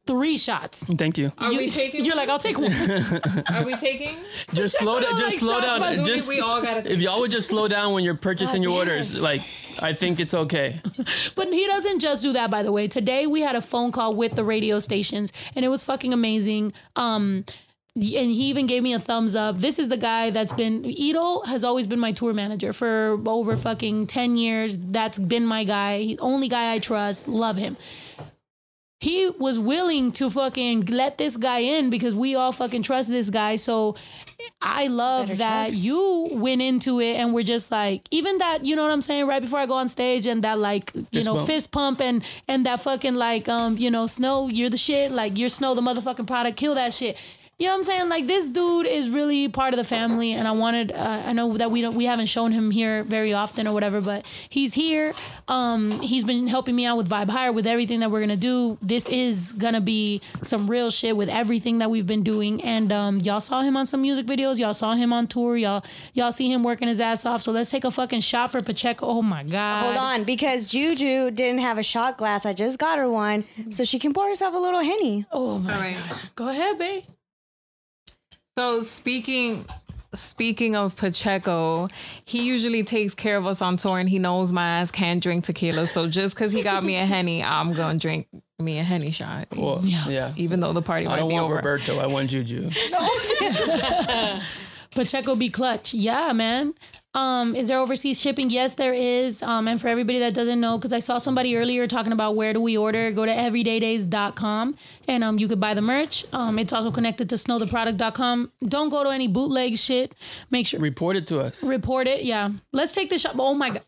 three shots. Thank you. Are we taking? You're like, I'll take one. *laughs* Are we taking? Just slow down. like Just slow down. Just we all gotta. if y'all would just slow down when you're purchasing your orders, like I think it's okay. *laughs* But he doesn't just do that, by the way. Today we had a phone call with the radio stations, and it was fucking amazing. Um, and he even gave me a thumbs up. This is the guy that's been Ito has always been my tour manager for over fucking ten years. That's been my guy. He, only guy I trust. Love him. He was willing to fucking let this guy in because we all fucking trust this guy. So I love Better that check. you went into it and we're just like, even that, you know what I'm saying? Right before I go on stage and that like, you Fist know, bump. fist pump and and that fucking like, um, you know, Snow, you're the shit. Like you're Snow, the motherfucking product. Kill that shit. You know what I'm saying? Like this dude is really part of the family, and I wanted. Uh, I know that we don't, we haven't shown him here very often or whatever, but he's here. Um, he's been helping me out with Vibe Higher with everything that we're gonna do. This is gonna be some real shit with everything that we've been doing, and um, y'all saw him on some music videos. Y'all saw him on tour. Y'all y'all see him working his ass off. So let's take a fucking shot for Pacheco. Oh my god! Hold on, because Juju didn't have a shot glass. I just got her one, so she can pour herself a little henny. Oh my All right. god! Go ahead, babe. So speaking speaking of Pacheco, he usually takes care of us on tour and he knows my ass can't drink tequila. So just because he got me a henny, I'm gonna drink me a henny shot. Well, Yeah. yeah. Even though the party I might don't be want. Roberto. I want Juju. *laughs* Pacheco be clutch. Yeah, man. Um, is there overseas shipping? Yes, there is. Um, and for everybody that doesn't know, because I saw somebody earlier talking about where do we order, go to everydaydays.com and um, you could buy the merch. Um, it's also connected to snowtheproduct.com. Don't go to any bootleg shit. Make sure Report it to us. report it. Yeah. Let's take the shot. Oh my god.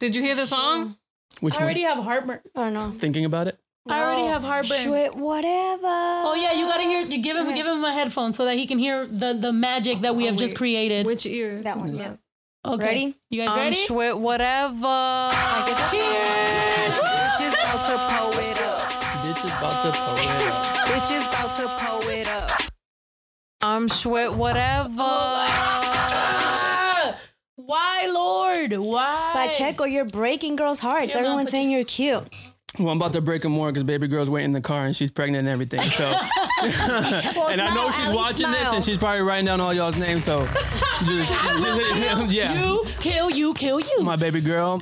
Did you hear the song? Which I already one? have heartburn. Oh no. Thinking about it. I already have heartburn. Shit, whatever. Oh yeah, you gotta hear. You give him, give him a headphone so that he can hear the the magic that we have just created. Which ear? that one. Yeah. Okay. Ready? You guys I'm ready? sweat whatever. Cheers! Bitches about to pull it up. Bitch is about to pull it up. Bitches about to pull it up. I'm sweat whatever. Ah! Why, Lord? Why? Pacheco, you're breaking girls' hearts. You're Everyone's Pache- saying you're cute. *laughs* Well, I'm about to break him more because baby girl's waiting in the car and she's pregnant and everything. So, *laughs* Well, and I know she's at least watching this and she's probably writing down all y'all's names. So, *laughs* just, just- yeah, You kill you, kill you. my baby girl,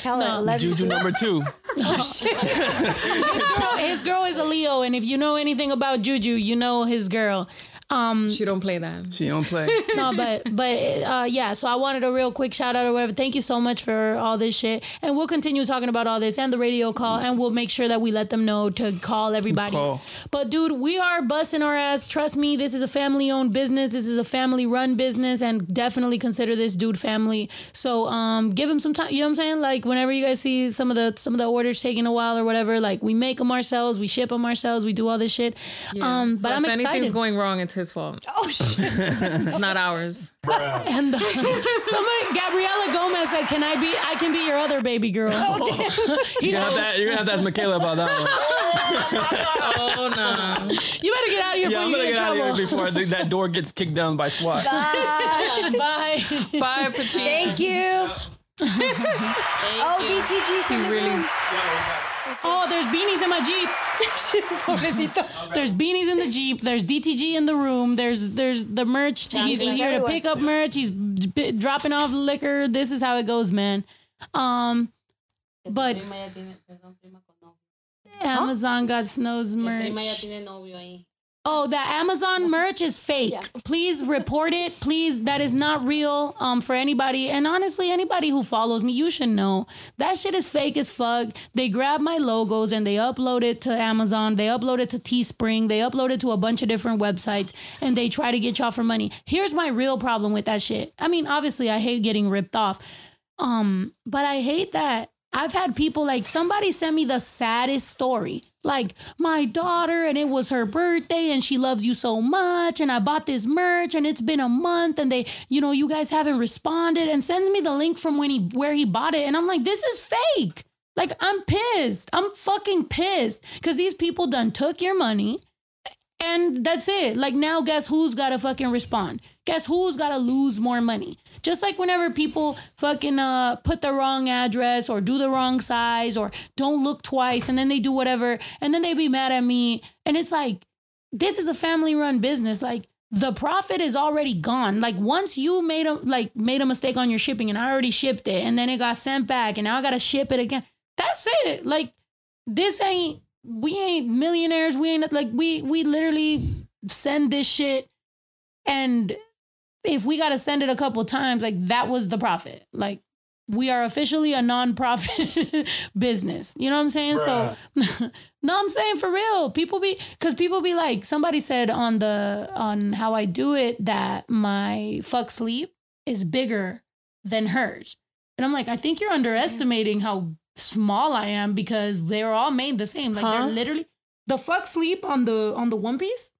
Tell her, I love you. Juju number two. Oh, girl, his girl is a Leo, and if you know anything about Juju, you know his girl. Um, She don't play that. She don't play. *laughs* no, but but uh, yeah. So I wanted a real quick shout out or whatever. Thank you so much for all this shit, and we'll continue talking about all this and the radio call, and we'll make sure that we let them know to call everybody. Call. But dude, we are busting our ass. Trust me, this is a family owned business. This is a family run business, and definitely consider this dude family. So um, give him some time. You know what I'm saying? Like whenever you guys see some of the some of the orders taking a while or whatever, like we make them ourselves, we ship them ourselves, we do all this shit. Um, So but I'm if excited. anything's going wrong, it's his fault. Oh shit. *laughs* Not ours. And uh, somebody, Gabriela Gomez said, "Can I be? I can be your other baby girl." He *laughs* You're gonna, have knows. to, you're gonna have to ask Michaela about that one. Oh no. You better get out of here Yeah, before I'm you gonna get get out of here before the, that door gets kicked down by SWAT. Bye. *laughs* Bye, bye, Patrice. Thank you. oh, DTG, send He it really- in. Oh, there's beanies in my Jeep. *laughs* There's beanies in the Jeep. There's DTG in the room. There's there's the merch. He's here to pick up merch. He's b- dropping off liquor. This is how it goes, man. Um, but Prima ya tiene, perdón, prima con novio. Amazon got Snow's Mi prima ya merch. Tiene novio ahí. Oh, the Amazon merch is fake. Please report it. Please, that is not real. Um, for anybody, and honestly, anybody who follows me, you should know that shit is fake as fuck. They grab my logos and they upload it to Amazon. They upload it to Teespring. They upload it to a bunch of different websites, and they try to get y'all for money. Here's my real problem with that shit. I mean, obviously, I hate getting ripped off. Um, but I hate that I've had people like somebody sent me the saddest story. Like my daughter, and it was her birthday, and she loves you so much. And I bought this merch, and it's been a month, and they, you know, you guys haven't responded, and sends me the link from when he where he bought it, and I'm like, this is fake. Like I'm pissed. I'm fucking pissed because these people done took your money, and that's it. Like now, guess who's got to fucking respond? Guess who's got to lose more money? Just like whenever people fucking uh put the wrong address or do the wrong size or don't look twice and then they do whatever and then they be mad at me and it's like this is a family run business like the profit is already gone like once you made a like made a mistake on your shipping and I already shipped it and then it got sent back and now I got to ship it again that's it like this ain't we ain't millionaires we ain't like we we literally send this shit and if we got to send it a couple times, like that was the profit. Like we are officially a non-profit *laughs* business. You know what I'm saying? So *laughs* no, I'm saying for real. People be cuz people be like somebody said on the on how I do it that my fuck sleep is bigger than hers. And I'm like, I think you're mm. underestimating how small I am because they're all made the same. Like Huh? they're literally the fuck sleep on the on the one piece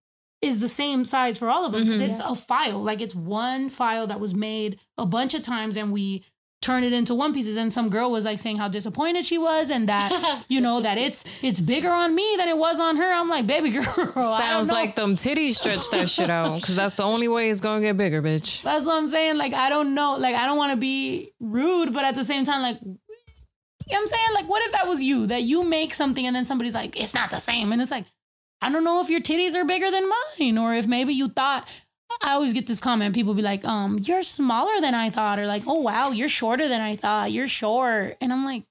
is the same size for all of them because mm-hmm. it's a file. Like it's one file that was made a bunch of times and we turn it into one pieces. And some girl was like saying how disappointed she was and that, *laughs* you know, that it's it's bigger on me than it was on her. I'm like, baby girl. *laughs* Sounds like them titties stretch that shit out because that's the only way it's gonna get bigger, bitch. That's what I'm saying. Like, I don't know. Like, I don't want to be rude, but at the same time, like, you know what I'm saying? Like, what if that was you? That you make something and then somebody's like, it's not the same. And it's like, I don't know if your titties are bigger than mine, or if maybe you thought. I always get this comment. People be like, um, you're smaller than I thought, or like, oh wow, you're shorter than I thought. You're short. And I'm like,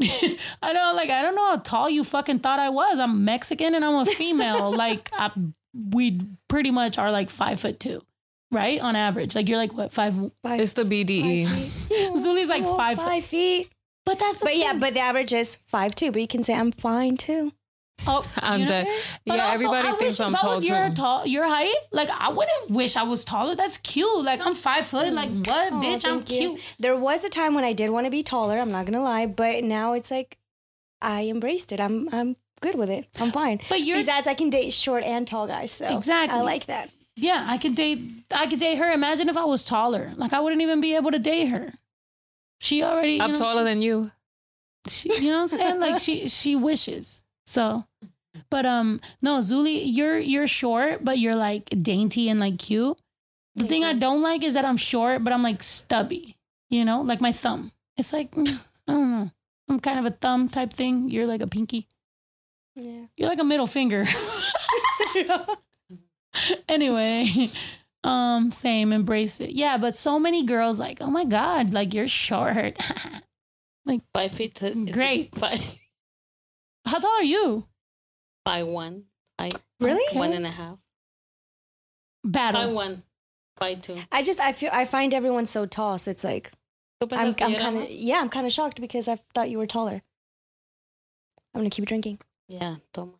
*laughs* I don't know, like, I don't know how tall you fucking thought I was. I'm Mexican and I'm a female. *laughs* like, I, we pretty much are like five foot two, right? On average. Like, you're like, what, five? Five, It's the BDE. *laughs* *laughs* Zuli's like well, five. five feet. But that's the But yeah, but the average is five two. But you can say I'm fine too. oh, *laughs* I'm you know? dead. Yeah, also, everybody I thinks wish I'm if I tall was your too. tall, your height, like I wouldn't wish I was taller. That's cute. Like I'm five foot. Mm. Like what, Oh, bitch? I'm thank you. cute. There was a time when I did want to be taller. I'm not gonna lie, but now it's like I embraced it. I'm I'm good with it. I'm fine. But you're- besides, I can date short and tall guys. So Exactly. I like that. Yeah, I could date. I could date her. Imagine if I was taller. Like I wouldn't even be able to date her. She already. I'm know, taller than you. She, you know what I'm saying? Like she *laughs* she wishes. So, but um, no, Zuli, you're you're short, but you're like dainty and like cute. The thing I don't like is that I'm short, but I'm like stubby. You know, like my thumb. It's like mm, I don't know. I'm kind of a thumb type thing. You're like a pinky. Yeah. You're like a middle finger. *laughs* *laughs* *laughs* anyway, *laughs* um, same. Embrace it. Yeah, but so many girls like, oh my god, like you're short. *laughs* like Five feet. is it Great. Five, How tall are you? five one. Five, Really? Okay. one and a half. Battle. Five one. Five two. I just I feel I find everyone so tall, so it's like I'm, I'm kind of yeah, I'm kind of shocked because I thought you were taller. I'm gonna keep drinking. Yeah, toma.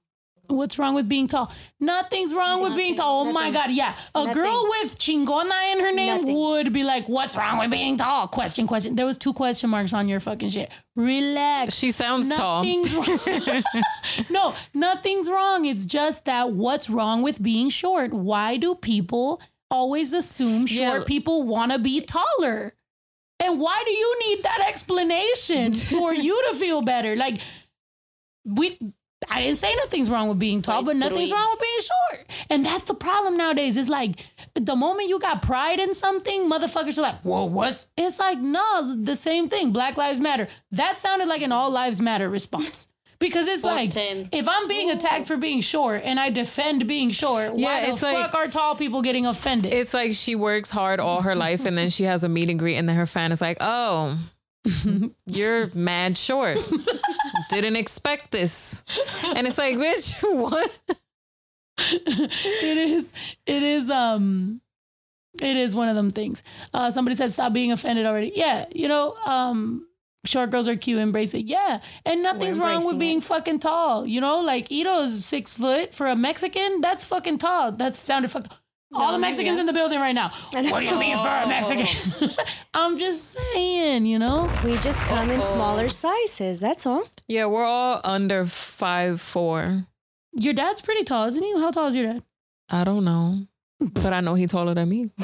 What's wrong with being tall? Nothing's wrong with being tall. Oh my. God. Yeah. A Nothing. girl with chingona in her name Nothing. would be like, what's wrong with being tall? Question, question. There was two question marks on your fucking shit. Relax. She sounds tall. Wrong. *laughs* no, nothing's wrong. It's just that what's wrong with being short? Why do people always assume Yeah. short people want to be taller? And why do you need that explanation *laughs* for you to feel better? Like, we, I didn't say nothing's wrong with being tall, but nothing's wrong with being short. And that's the problem nowadays. It's like the moment you got pride in something, motherfuckers are like, whoa, what's? It's like, no, the same thing. Black Lives Matter. That sounded like an All Lives Matter response. Because it's like, 410. if I'm being attacked for being short and I defend being short, Yeah, why the it's fuck like- are tall people getting offended? It's like she works hard all her life and then she has a meet and greet and then her fan is like, oh, *laughs* you're mad short. *laughs* Didn't expect this. And it's like, bitch, *laughs* what? it is. It is. Um, it is one of them things. Uh, somebody said stop being offended already. Yeah, you know. Um, short girls are cute. Embrace it. Yeah, and nothing's wrong with being it. fucking tall. You know, like Ito is six foot for a Mexican. That's fucking tall. That sounded fucked. All the Mexicans in the building right now. What do you mean for a oh. Mexican? *laughs* I'm just saying, you know. We just come in smaller sizes. That's all. Yeah, we're all under five four. Your dad's pretty tall, isn't he? How tall is your dad? I don't know, but I know he's taller than me. *laughs*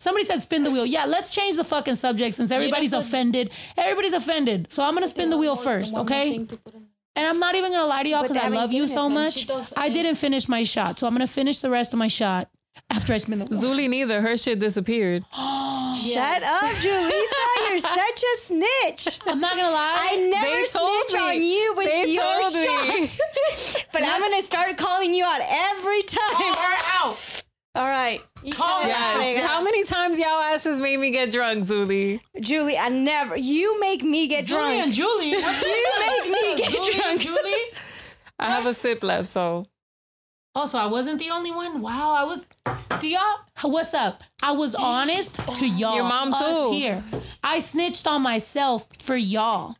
Somebody said spin the wheel. Yeah, let's change the fucking subject since everybody's offended. Everybody's offended. So I'm gonna spin the wheel first, okay? And I'm not even gonna lie to y'all because I love you so much. Does- I mm. didn't finish my shot, so I'm gonna finish the rest of my shot after I spin the wheel. Zuli neither. Her shit disappeared. *gasps* Shut up, Julissa. You're such a snitch. I'm not gonna lie. I never They snitch me. on you with They your shots. *laughs* but I'm gonna start calling you out every time. Oh, we're out. All right. You Call can her have out. it. Yes. How many times y'all asses made me get drunk, Zuli? Julie, I never. You make me get Julie and drunk. Julie. What's You make me get Julie drunk. Julie. I have a sip left, so oh, Also, I wasn't the only one. Wow, I was. Do y'all? What's up? I was honest to y'all. Your mom us too. Here, I snitched on myself for y'all.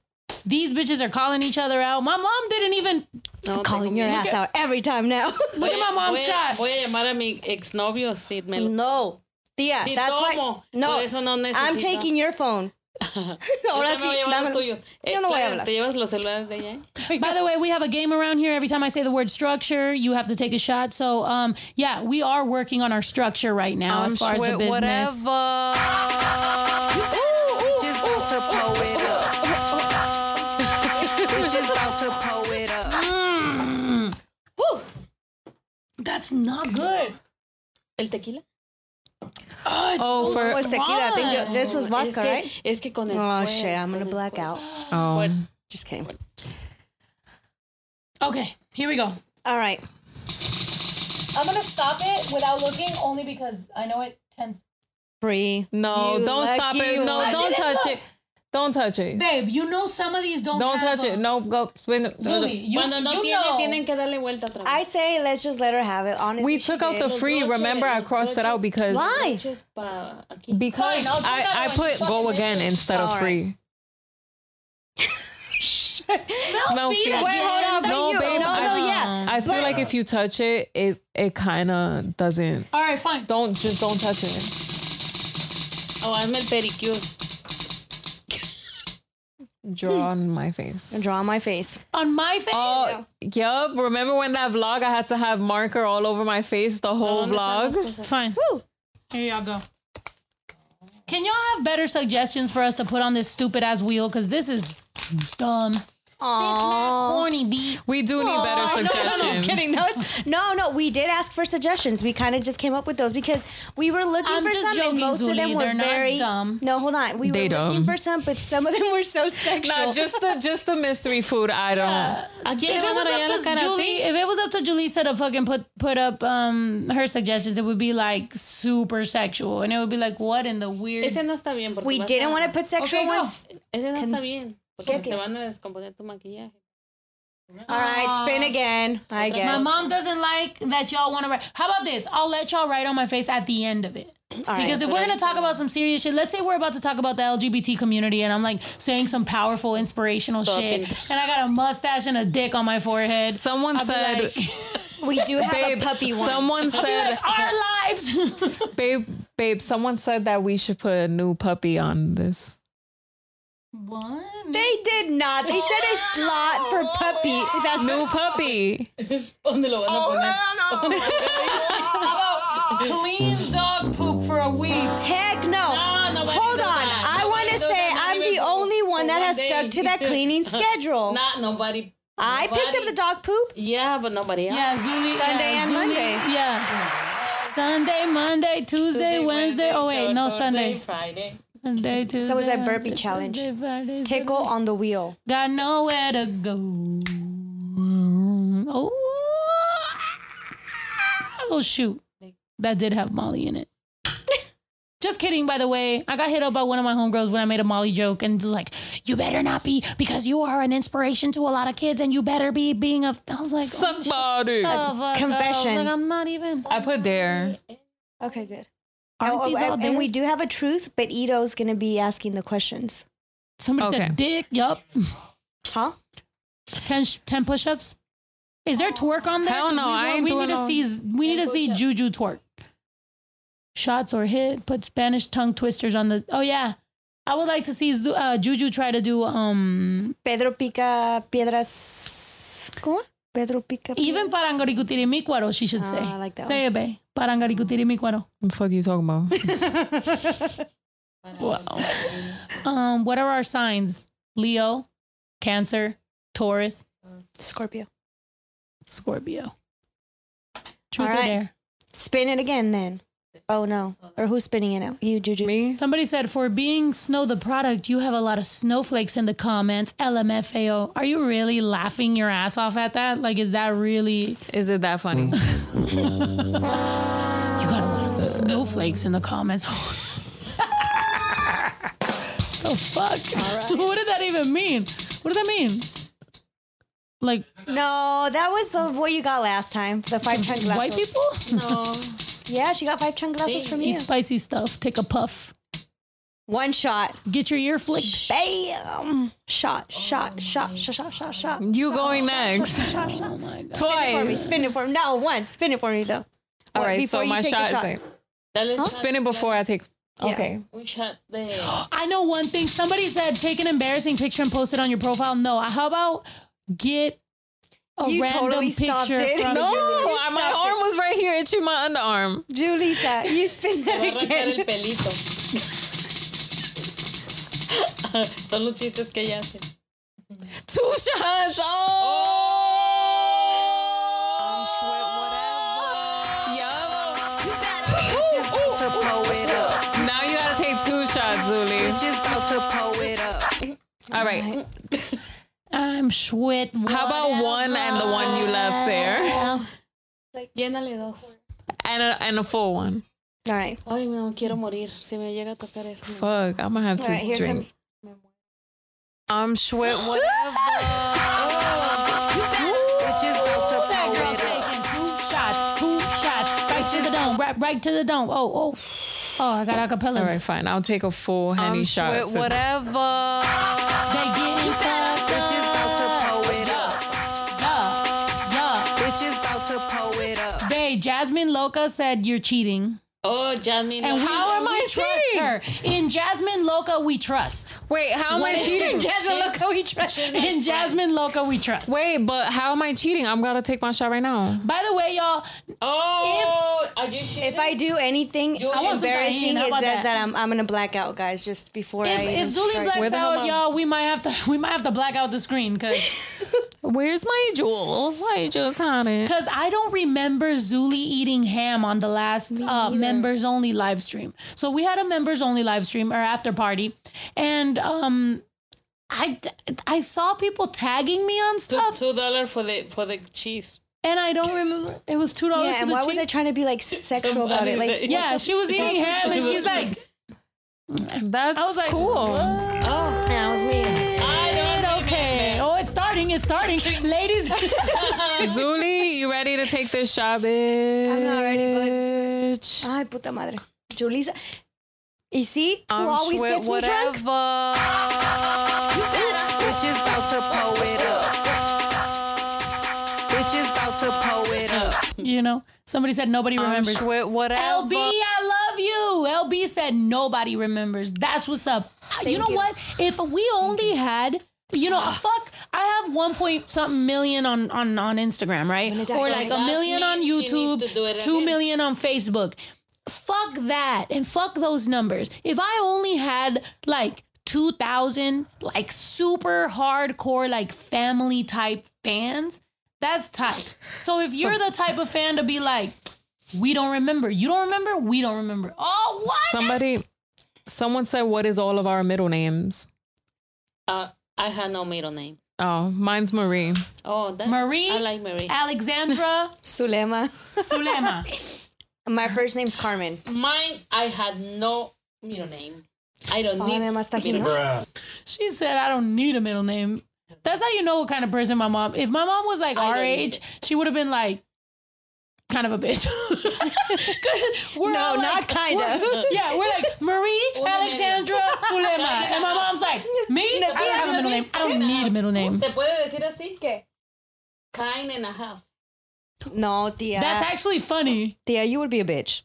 These bitches are calling each other out. My mom didn't even No, Calling your ass out every time now. *laughs* look at my mom's voy, a- shot. Voy a llamar a mi exnovio, sí, me lo- no. Tía, Sí, that's why. tomo. No, Por eso no I'm taking your phone. *laughs* *laughs* Ahora sí, voy a llevar dámelo. los tuyos. Eh, Yo no voy a hablar. ¿Te llevas los celulares de ella? By the way, we have a game around here. Every time I say the word structure, you have to take a shot. So, um, yeah, we are working on our structure right now as far as the business. whatever. Bitches about to That's not good. ¿El tequila? Ah, oh for Oh, it's tequila. I think that- this was es vodka, que, right? Es que con Oh shit! I'm gonna black escuela. out. oh what? Just kidding. Okay, here we go. All right. I'm gonna stop it without looking, only because I know it tends. Free. no, You don't stop lucky it. No, one. don't I didn't touch look. it. Don't touch it. Babe, you know some of these don't. Don't touch a- it. No, go spin it. Zuli, you, Cuando no you tiene, know. tienen que darle vuelta otra vez. I say let's just let her have it. Honestly, We took out the free. broches, Remember, I los crossed it out because Why? Broches pa aquí. because Fine, I'll I, that I one. put go again bitches. instead of All right. free. Smell feet feet. Wait, hold on. No, you, babe, No, I- no, yeah. I feel like if you touch it, it it kind of doesn't. All right, fine. Don't just don't touch it. O hazme el pedicure. Draw on my face. And draw on my face. On my face. Oh, yup. Remember when that vlog I had to have marker all over my face the whole ¿Dónde vlog? cosas? Fine. Here y'all go. Can y'all have better suggestions for us to put on this stupid ass wheel? Because this is dumb. This not corny beat. We do need better Oh, *laughs* no, no, no, suggestions. kidding. No, no, no. We did ask for suggestions. We kind of just came up with those because we were looking I'm for just some, joking, and most of them were They're not very dumb. No, hold on. We They were looking dumb. for some, but some of them were so *laughs* sexual. Nah, just the just the mystery food. I don't. If it was up to Julie, if it was up to Julissa to fucking put put up um her suggestions, it would be like super sexual, and it would be like, what in the weird? Ese no está bien. we didn't want to put sexual Okay, ones. Ese no está bien. Porque te van a descomponer tu maquillaje. All right, spin again. I guess. My mom doesn't like that y'all want to write. How about this? I'll let y'all write on my face at the end of it. All right. Because if we're gonna talk about some serious shit, let's say we're about to talk about the LGBT community, and I'm like saying some powerful, inspirational shit, and I got a mustache and a dick on my forehead. Someone I'll said, like, we do have babe. a puppy one. Someone said, like, our lives. *laughs* babe, babe. Someone said that we should put a new puppy on this. What? They did not. They said a slot for puppy. That's New puppy. ¿Dónde lo van a poner? How about clean dog poop for a week? Heck no. No, Hold on. that. I want to say I'm the only one that one has day. stuck to that cleaning *laughs* schedule. Not nobody. I picked up the dog poop. Yeah, but nobody else. Yeah, Zuli. Sunday yeah, and Zuli- Monday. Yeah. Sunday, Monday, Tuesday, Wednesday. Oh wait, no Thursday, Sunday. Friday. Monday, Tuesday. was that burpee challenge. Tickle on the wheel. Got nowhere to go. Oh, oh shoot! That did have Molly in it. *laughs* Just kidding, by the way. I got hit up by one of my homegirls when I made a Molly joke and just like, you better not be because you are an inspiration to a lot of kids and you better be being a. I was like, oh, Suck oh, body. shut the fuck up. Confession. Like, I'm not even. I put there. Okay, good. Aren't Oh, these all and, there? and we do have a truth, but Ito's gonna be asking the questions. Somebody Okay. said dick. Yup. Huh? 10, sh- 10 push-ups. Is there twerk on there? Hell 'Cause no, we, I want- ain't we doing need to no- see. We need to see Juju twerk. Shots or hit. Put Spanish tongue twisters on the. Oh yeah, I would like to see Zu- uh, Juju try to do um Pedro pica piedras. ¿Cómo? Pedro pica. even parangaricutirimícuaro. She should say. Ah, I like that Say it, babe. Parangaricutirimícuaro. What the fuck you talking about? *laughs* Wow. Um, what are our signs? Leo, Cancer, Taurus, Scorpio. Scorpio. Truth All or dare? Spin it again then. Oh no. Or who's spinning it out? You, Juju. Me? Somebody said, for being Snow Tha Product, you have a lot of snowflakes in the comments. LMFAO. Are you really laughing your ass off at that? Like, is that really. Is it that funny? *laughs* You got a lot of snowflakes in the comments. *laughs* the fuck? *laughs* what did that even mean? What does that mean? Like, No, that was the what you got last time. The five chanclazos. white people? Yeah, she got five chanclazos from you. Eat spicy stuff. Take a puff. One shot. Get your ear flicked. Bam. Shot, shot, oh. shot, shot, shot, shot, shot. You going next? Shot, shot. Oh my God. For me, Twice. spin it for me. No, once. Spin it for me though. All What, right, before so you my take the shot is shot. like Dale spin it before I take. Yeah. Okay. un shot de. *gasps* I know one thing. Somebody said take an embarrassing picture and post it on your profile. No, how about get a You random totally stopped picture it. from No, your my Stop it. arm was right here itching my underarm. Julissa, you *laughs* spin Va a that arrancar again. el pelito. *laughs* Son los chistes que ella hace. Two shots. Oh. oh. Now you gotta take two shots, Zuli. Just about to pull it up. All right. I'm sweat. How about one and the one you left there, Llénale dos. and a and a full one? All right. Ay, no quiero morir. Si me llega a tocar eso. Fuck, I'm gonna have to right, drink. comes. I'm sweat whatever. Bitches about to That pull girl it up. taking two shots, two shots, right to the dome, right, right to the dome. Oh, oh, oh! I got a acapella. All right, fine. I'll take a full henny I'm shot. sweat whatever. They getting fucked said you're cheating. Oh, Jasmine. And we, How am I trust cheating? her. In Jasmine Loca, we trust. Wait, how am I What is- cheating? Jasmine, look how we trust. In Jasmine Loca, we trust. Wait, but how am I cheating? I'm gonna take my shot right now. By the way, y'all, Oh, are you sure? If I do anything I want some embarrassing, Tajín. How it about says that? that I'm, I'm gonna black out, guys, just before I. if, even if Zuli start. blacks Where the hell out, am y'all, we might have to we might have to black out the screen because *laughs* Where's my jewels? Why just on it? because I don't remember Zuli eating ham on the last uh, members only live stream. So we had a members only live stream or after party, and um, I I saw people tagging me on stuff, two dollar for the for the cheese. and I don't remember. It was two dollars. yeah, and why was I trying to be like *laughs* sexual about it? Like, Yeah, she was eating ham, and she's like, *laughs* That's I was like, cool. Oh, that was me. It's starting. Ladies. *laughs* Zuli, you ready to take this shot, bitch? I'm not ready, bitch. Ay, puta madre. Julissa. You see? Who I'm always sweat gets me drunk? whatever. Bitches about to pull it up. Bitches about to pull it up. you know, somebody said nobody I'm remembers. sweat whatever. LB, I love you. LB said nobody remembers. That's what's up. Ah, you know you. what? If we only had, you know, *sighs* fuck, I have one point something million on on on Instagram, right? Or like a million on means she needs YouTube, to do it two again. million on Facebook. Fuck that and fuck those numbers. If I only had like 2000 like super hardcore like family type fans, that's tight. So if you're the type of fan to be like we don't remember. You don't remember? We don't remember. Oh, what? Somebody, someone said, "What is all of our middle names?" Uh, I have no middle name. Oh, mine's Marie. Oh, that's, Marie? I like Marie. Alexandra *laughs* Sulema. Sulema. My first name's Carmen. Mine, I had no middle name. I don't Oh, need me más middle tajina. name. She said, I don't need a middle name. That's how you know what kind of person my mom. If my mom was like I our don't age, she would have been like kind of a bitch. *laughs* 'Cause we're No, all not like- kinda. Yeah, we're like Marie Una Alexandra Zulema, and my mom's like me. I don't have a middle name. I don't need a middle name. ¿Se puede decir así? ¿Qué? Kind and a half. No, tía. That's actually funny. tía, you would be a bitch.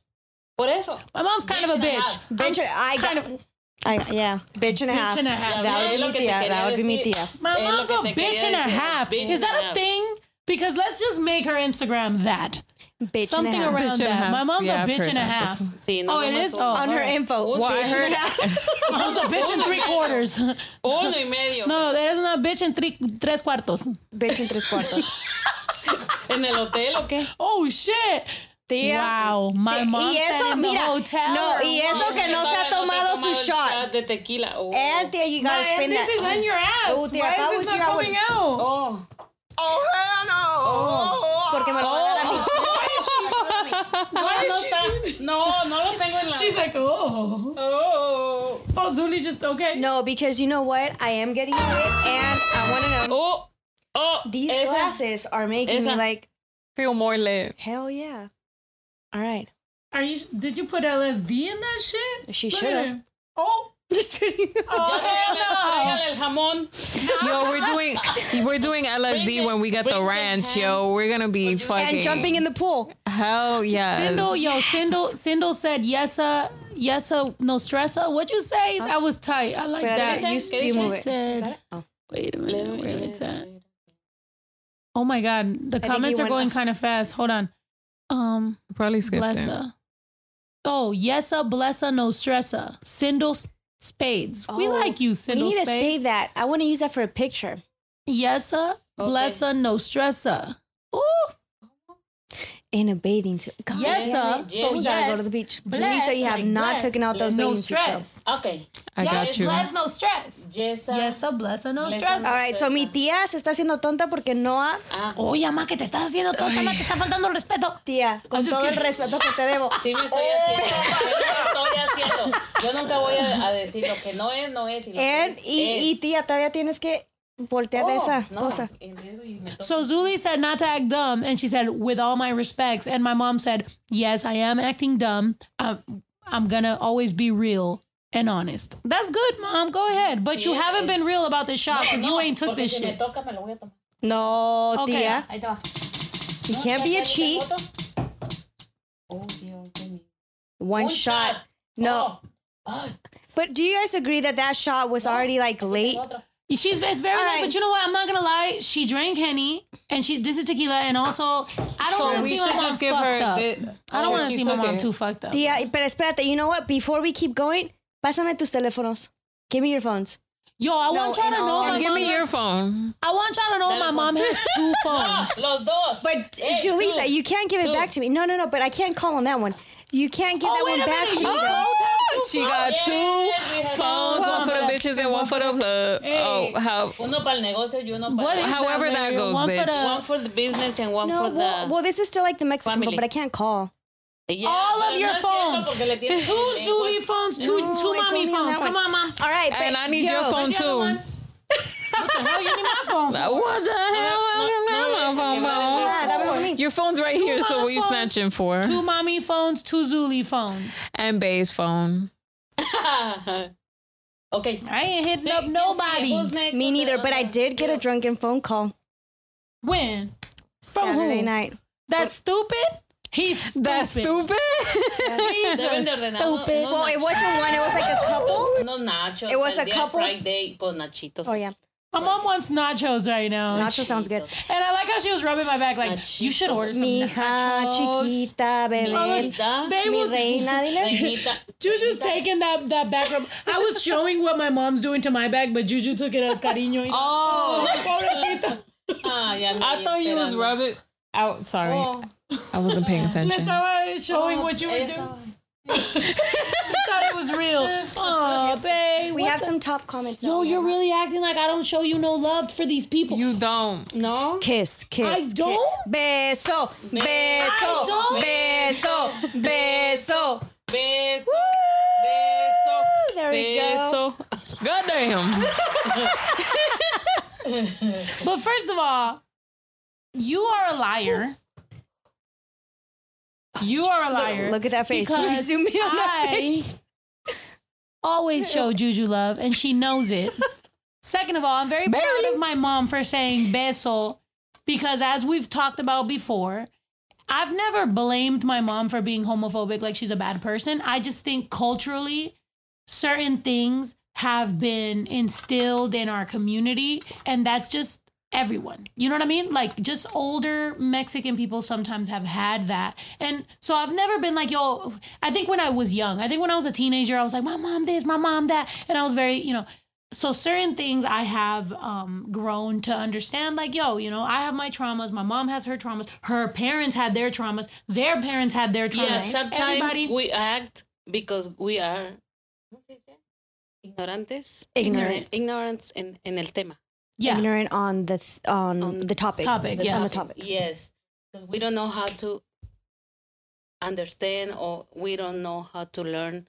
Por eso. My mom's kind of a Bitch a bitch. and- I kind got, I, yeah, bitch and a half. Bitch and a half. That would be que tía. That would be mi tía. My mom's a bitch and a half. Is that a a thing? Because let's just make her Instagram that. Bitch Something and a half. around Bitch and a that. half. My mom's Yeah, a I've bitch heard and a that half. Sí, *laughs* no Oh, it nomás. Oh. On her info. Un Well, I bitch heard- and a half. My *laughs* mom's a bitch in three quarters. Uno y medio. No, there's una bitch in three, tres cuartos. Bitch en tres cuartos. *laughs* ¿En el hotel o qué? Oh, shit. Tía. Wow, my Te- mom y eso, said in the hotel. no, y eso que no se ha Todavía te tomado su el shot. de tequila. Oh. And tía, you gotta Man, spin this that. is in your ass. Oh, tía, Why how is would this you not have coming out? Oh. Oh, Porque me lo van a dar a mí. No, no está. No, no lo tengo en la. She's like, oh. Oh. Oh, Zuli just, okay. No, because you know what? I am getting lit, and I want to know. Oh. Oh. These esa. glasses are making me like, Feel more lit. hell yeah. All right. Are you, did you put LSD in that shit? She should have. Oh. *laughs* Just kidding. *laughs* Oh, hell no. El jamón. Yo, we're doing we're doing LSD when we get the bring the ranch. Yo, we're gonna be fucking and jumping in the pool. hell yeah. Sindel, yo, Sindel, Sindel said yesa, uh, yesa, uh, no stressa. Uh, what'd you say? That was tight. I like But that. you, she said, Oh. wait a minute, where it's at? Oh my God, the think comments are going kind of fast. Hold on. Um, Probably skipped it. blessa. Oh, yesa, blessa, no stressa. Sindel S- Spades. we Oh, like you, We Sindel need to Spades. save that. I want to use that for a picture. yes Yesa, blessa, no stressa. Ooh, In a bathing suit. God Yes, sir. it. So we gotta go to the beach. bless, Julissa, you have like not bless, taken out those no bathing suits. though. stress. Okay. I yes, got you. bless, no stress. Yesa. Yesa, blessa, no Blessa, stress. All right, so mi tía se está haciendo tonta porque Noah, Ah, Oye, mamá, que te estás haciendo tonta, mamá, te está faltando el respeto. tía, con just todo el respeto que te debo. *laughs* sí me estoy haciendo. *laughs* Sí me estoy haciendo. Yo nunca voy a, a decir lo que no es, no es. Y, lo que And, es, y, y tía, todavía tienes que voltear Oh, esa no, cosa. el dedo y me toca. So Zuli said not to act dumb, and she said, with all my respects. And my mom said, yes, I am acting dumb. I'm, I'm gonna always be real and honest. That's good, mom. Go ahead. But you haven't been real about this shot because No, you ain't took this si me shit. toca, me lo voy a tomar. No, Okay. tía. Ahí te va. You No, can't ya be a cheat. Oh, Dios mío. One Un shot. No. Oh. But do you guys agree that that shot was already like late? She's it's very All nice, right. but you know what? I'm not gonna lie. She drank henny, and she this is tequila, and also I don't So want to see my mom just give fucked her. up. the- I don't want to see my mom it. too fucked up. Tía, pero espérate, you know what? Before we keep going, pásame tus teléfonos. Give me your phones. Yo, I No, want y'all to know all- my Give mom me has- your phone. I want y'all to know my mom has two *laughs* phones. Los dos. But Eh, Julissa, you can't give it back to me. No, no, no. But I can't call on that one. You can't give Oh, that one back minute. to. You though. Oh, both She got Yeah, two we phones, one for the One for the- bitches and one for the plug. Hey. Oh, how? Uno para el negocio y uno para... However that, that goes, one bitch. For the, One for the business and one No, for the... well, well, this is still like the Mexican Family. phone, but I can't call. Yeah, all of your no phones. porque le tienes two el- el- Zuli phones, two, No, two mommy only on phones. Come on, mom. All right, And I need yo, your phone Where's the other too. One? What the hell you need my phone for? What the hell? no, No, no, phone, no, phone. Yeah, that was me. Your phone's right here, so mom what are you phones, snatching for? Two mommy phones, two Zuli phones. And Bay's phone. *laughs* okay. I ain't hitting Sí, up nobody. Me neither, but I did get a drunken phone call When? From Saturday who? night. That's stupid. He's stupid. That's stupid. He's *laughs* Deben de a ordenar stupid. unos Well, it nachos. wasn't one, it was like a couple. Unos nachos. It was el a día couple. Friday con nachitos. Oh, yeah. My mom wants nachos right now. Nacho sounds good. And I like how she was rubbing my back, like you should Nachitos. order some Mija, nachos. chiquita, bebé. Reinita. Babe Mi will- reina, dile. Reinita. *laughs* Juju's taking that that back rub. I was showing what my mom's doing to my back, but Juju took it as cariño. Oh, Pobrecita. Ah, ya me I thought you was esperando. rubbing out. Sorry, Oh, I wasn't paying *laughs* Le attention. estaba showing oh, what you were esa- doing. She thought it was real. *laughs* Oh, babe. We what have the- some top comments. Yo, now. you're really acting like I don't show you no love for these people. You don't. No. Kiss, kiss. I kiss. don't? Beso, beso, don't? beso, beso. Beso. Beso. Goddamn. *laughs* But first of all, you are a liar. You are a liar. Look at that face. Can Because zoom in on that I face? always show *laughs* Juju love, and she knows it. Second of all, I'm very proud of my mom for saying beso because, as we've talked about before, I've never blamed my mom for being homophobic, like she's a bad person. I just think culturally, certain things have been instilled in our community, and that's just everyone. You know what I mean? Like just older Mexican people sometimes have had that. And so I've never been like, yo, I think when I was young, I think when I was a teenager, I was like, my mom this, my mom that. And I was very, you know, so certain things I have um, grown to understand, like, yo, you know, I have my traumas. My mom has her traumas. Her parents had their traumas. Their parents had their traumas. Yeah, sometimes Everybody- we act because we are ¿cómo ignorantes. Ignorant. Ignorance en, en el tema. Yeah, Ignorant on the th- on, On the topic. topic, The- yeah. On the topic. Yes. 'Because We don't know how to understand or we don't know how to learn.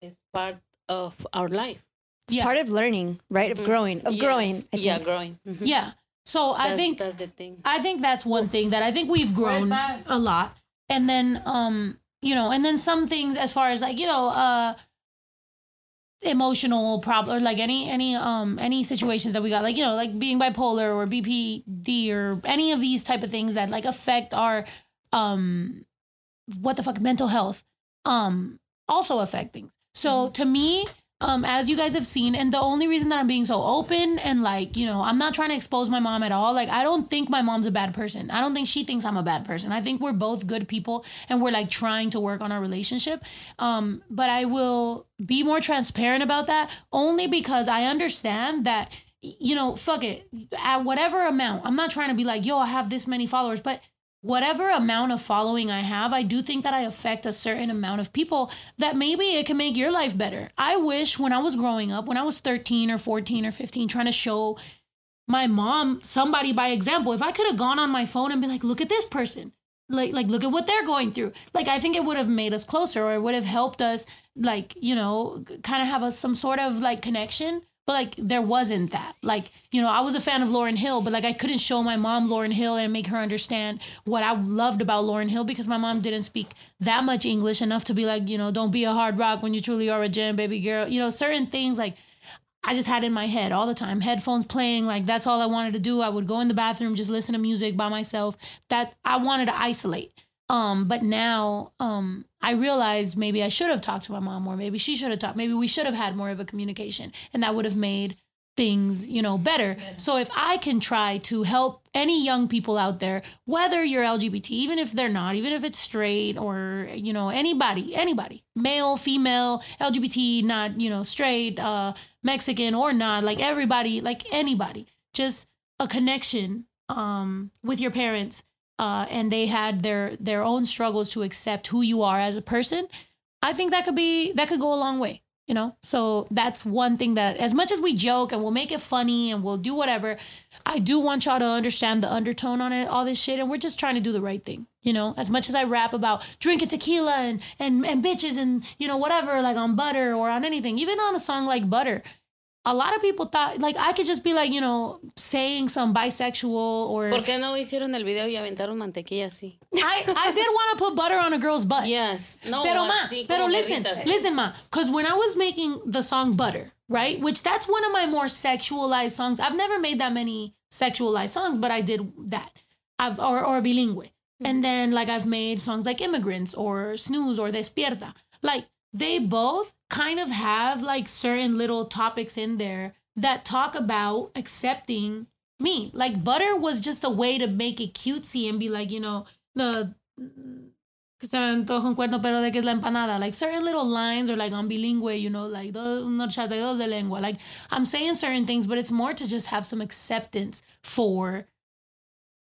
It's part of our life. It's Yeah. part of learning, right? Of Mhm. growing. Of growing. Yes. I Yeah, think. growing. Mhm. yeah. So I think that's the thing. I think that's one thing that I think we've grown a lot. And then um, you know, and then some things as far as like, you know, uh emotional problem or like any any um any situations that we got like you know like being bipolar or BPD or any of these type of things that like affect our um what the fuck mental health um also affect things. So to me um as you guys have seen and the only reason that i'm being so open and like you know i'm not trying to expose my mom at all like i don't think my mom's a bad person. I don't think she thinks i'm a bad person. I think we're both good people and we're like trying to work on our relationship. Um but i will be more transparent about that only because i understand that you know fuck it. At whatever amount i'm not trying to be like yo i have this many followers but whatever amount of following I have, I do think that I affect a certain amount of people that maybe it can make your life better. I wish when I was growing up, when I was 13 or 14 or 15, trying to show my mom somebody by example, if I could have gone on my phone and been like, look at this person. Like, like, look at what they're going through. Like, I think it would have made us closer, or it would have helped us, like, you know, kind of have a, some sort of like connection. But like, there wasn't that. Like, you know, I was a fan of Lauryn Hill, but like, I couldn't show my mom Lauryn Hill and make her understand what I loved about Lauryn Hill because my mom didn't speak that much English enough to be like, you know, don't be a hard rock when you truly are a gem, baby girl. You know, certain things like I just had in my head all the time, headphones playing, like that's all I wanted to do. I would go in the bathroom, just listen to music by myself. That I wanted to isolate. Um, but now um I realized maybe I should have talked to my mom more. Maybe she should have talked. Maybe we should have had more of a communication, and that would have made things, you know, better. So if I can try to help any young people out there, whether you're LGBT, even if they're not, even if it's straight or, you know, anybody, anybody, male, female, LGBT, not, you know, straight, uh, Mexican or not, like everybody, like anybody, just a connection um with your parents uh and they had their their own struggles to accept who you are as a person i think that could be that could go a long way you know? So that's one thing that as much as we joke and we'll make it funny and we'll do whatever i do want y'all to understand the undertone on it all this shit and we're just trying to do the right thing you know? As much as i rap about drinking tequila and and, and bitches and you know whatever like on butter or on anything even on a song like butter a lot of people thought like i could just be like you know saying some bisexual or ¿Por qué no hicieron el video y aventaron mantequilla así? I, I did want to put butter on a girl's butt. Yes. No, Pero ma, pero listen, guerritas. listen ma, because when I was making the song Butter, right, which that's one of my more sexualized songs. I've never made that many sexualized songs, but I did that. I've or or bilingue, mm-hmm. and then like I've made songs like Immigrants or Snooze or Despierta. Like they both kind of have like certain little topics in there that talk about accepting me. Like Butter was just a way to make it cutesy and be like, you know, the que se me antoja un pero de que es la empanada. Like certain little lines or like on bilingüe, you know, like un horchata de lengua. Like I'm saying certain things, but it's more to just have some acceptance for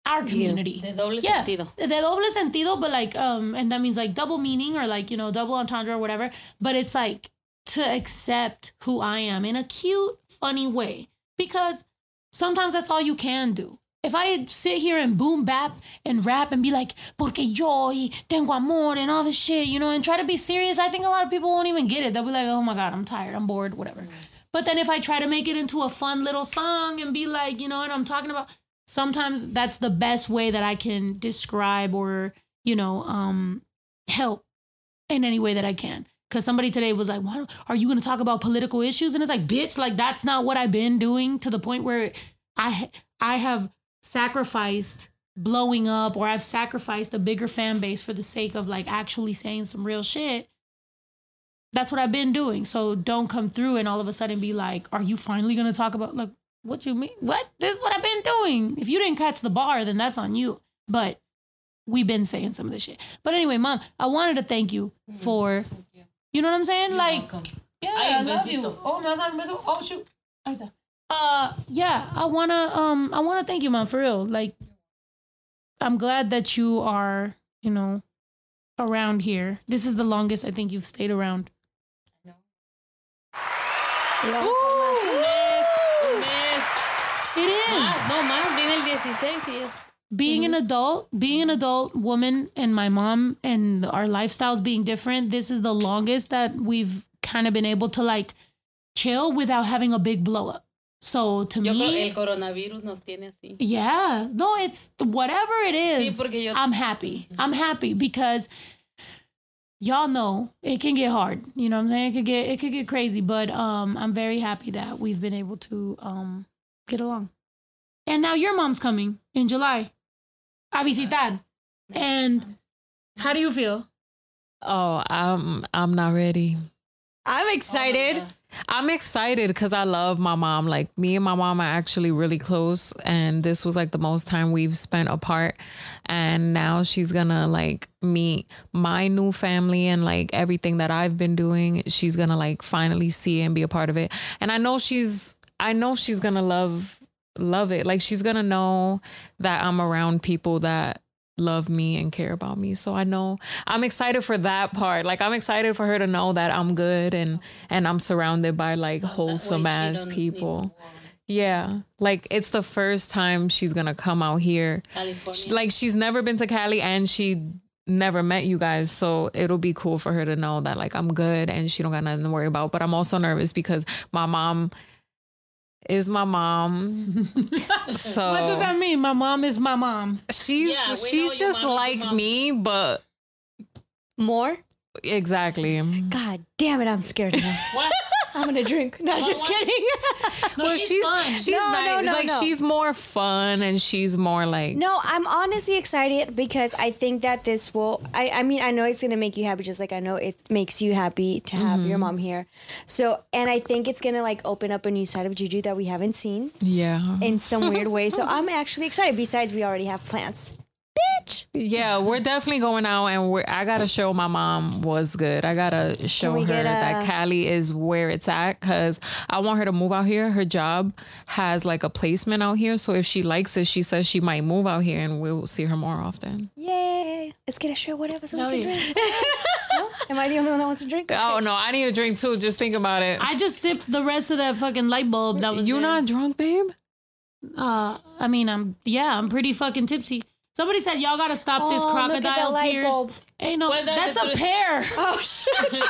our community. De doble Yeah, sentido. de doble sentido, but like, um, and that means like double meaning or like, you know, double entendre or whatever. But it's like to accept who I am in a cute, funny way because sometimes that's all you can do. If I sit here and boom bap and rap and be like, porque yo y tengo amor and all this shit, you know, and try to be serious, I think a lot of people won't even get it. They'll be like, oh my God, I'm tired, I'm bored, whatever. But then if I try to make it into a fun little song and be like, you know, and I'm talking about sometimes that's the best way that I can describe or, you know, um help in any way that I can. Cause somebody today was like, "What are you going to talk about political issues?" And it's like, "Bitch, like that's not what I've been doing." To the point where I I have sacrificed blowing up, or I've sacrificed a bigger fan base for the sake of like actually saying some real shit. That's what I've been doing. So don't come through and all of a sudden be like, "Are you finally going to talk about like what you mean? What this is what I've been doing?" If you didn't catch the bar, then that's on you. But we've been saying some of this shit. But anyway, mom, I wanted to thank you for, you know what I'm saying? like, yeah, Ay, I love you. besito. Oh, me vas a dar? Oh shoot. Uh, yeah, I wanna, um, I wanna thank you, mom, for real. Like, I'm glad that you are, you know, around here. This is the longest I think you've stayed around. Un mes. It is. Más, no más, viene el 16 y es. being an adult, being an adult woman, and my mom and our lifestyles being different, this is the longest that we've kind of been able to like chill without having a big blow up. So to Yo me, el coronavirus nos tiene así. yeah, no, it's whatever it is. Sí, yo- I'm happy. I'm happy because y'all know it can get hard. You know what I'm saying? It could get it could get crazy, but um, I'm very happy that we've been able to um get along. And now your mom's coming in July. A visitar. And how do you feel? Oh, I'm I'm not ready. I'm excited. Oh, I'm excited because I love my mom. Like me and my mom are actually really close, and this was like the most time we've spent apart. And now she's gonna like meet my new family and like everything that I've been doing. She's gonna like finally see and be a part of it. And I know she's, I know she's gonna love, love it. Like she's gonna know that I'm around people that love me and care about me. So I know I'm excited for that part. Like I'm excited for her to know that I'm good and and I'm surrounded by like wholesome she ass people. Yeah. Like it's the first time she's going to come out here. She- like she's never been to Cali and she never met you guys. So it'll be cool for her to know that like I'm good and she don't got nothing to worry about. But I'm also nervous because my mom is my mom. *laughs* so What does that mean? My mom is my mom. she's Yeah, she's just like me, but More? exactly. God damn it, I'm scared now. What? I'm gonna drink. No, just kidding. *laughs* No, well, she's, she's fun. she's No, no, nice. no, like no. she's more fun and she's more like no, I'm honestly excited because I think that this will. I, I mean, I know it's gonna make you happy, just like I know it makes you happy to have Mm-hmm. your mom here. So, and I think it's gonna like open up a new side of Juju that we haven't seen yeah. in some weird way. So *laughs* I'm actually excited. Besides, we already have plans. Bitch. Yeah, we're definitely going out and we're I gotta show my mom was good. I gotta show her get that Cali is where it's at because I want her to move out here. Her job has like a placement out here. So if she likes it, she says she might move out here and we'll see her more often. Yay! Let's get a show, whatever, so Hell we can yeah. drink. *laughs* no? Am I the only one that wants to drink? Oh no, I need a drink too. Just think about it. I just sipped the rest of that fucking light bulb that was you there. not drunk, babe? Uh, I mean, I'm yeah, I'm pretty fucking tipsy. Somebody said y'all gotta stop this Oh, look at the crocodile tears. bulb. Hey, no, Well, that- that's a that's- pear. *laughs* Oh shit!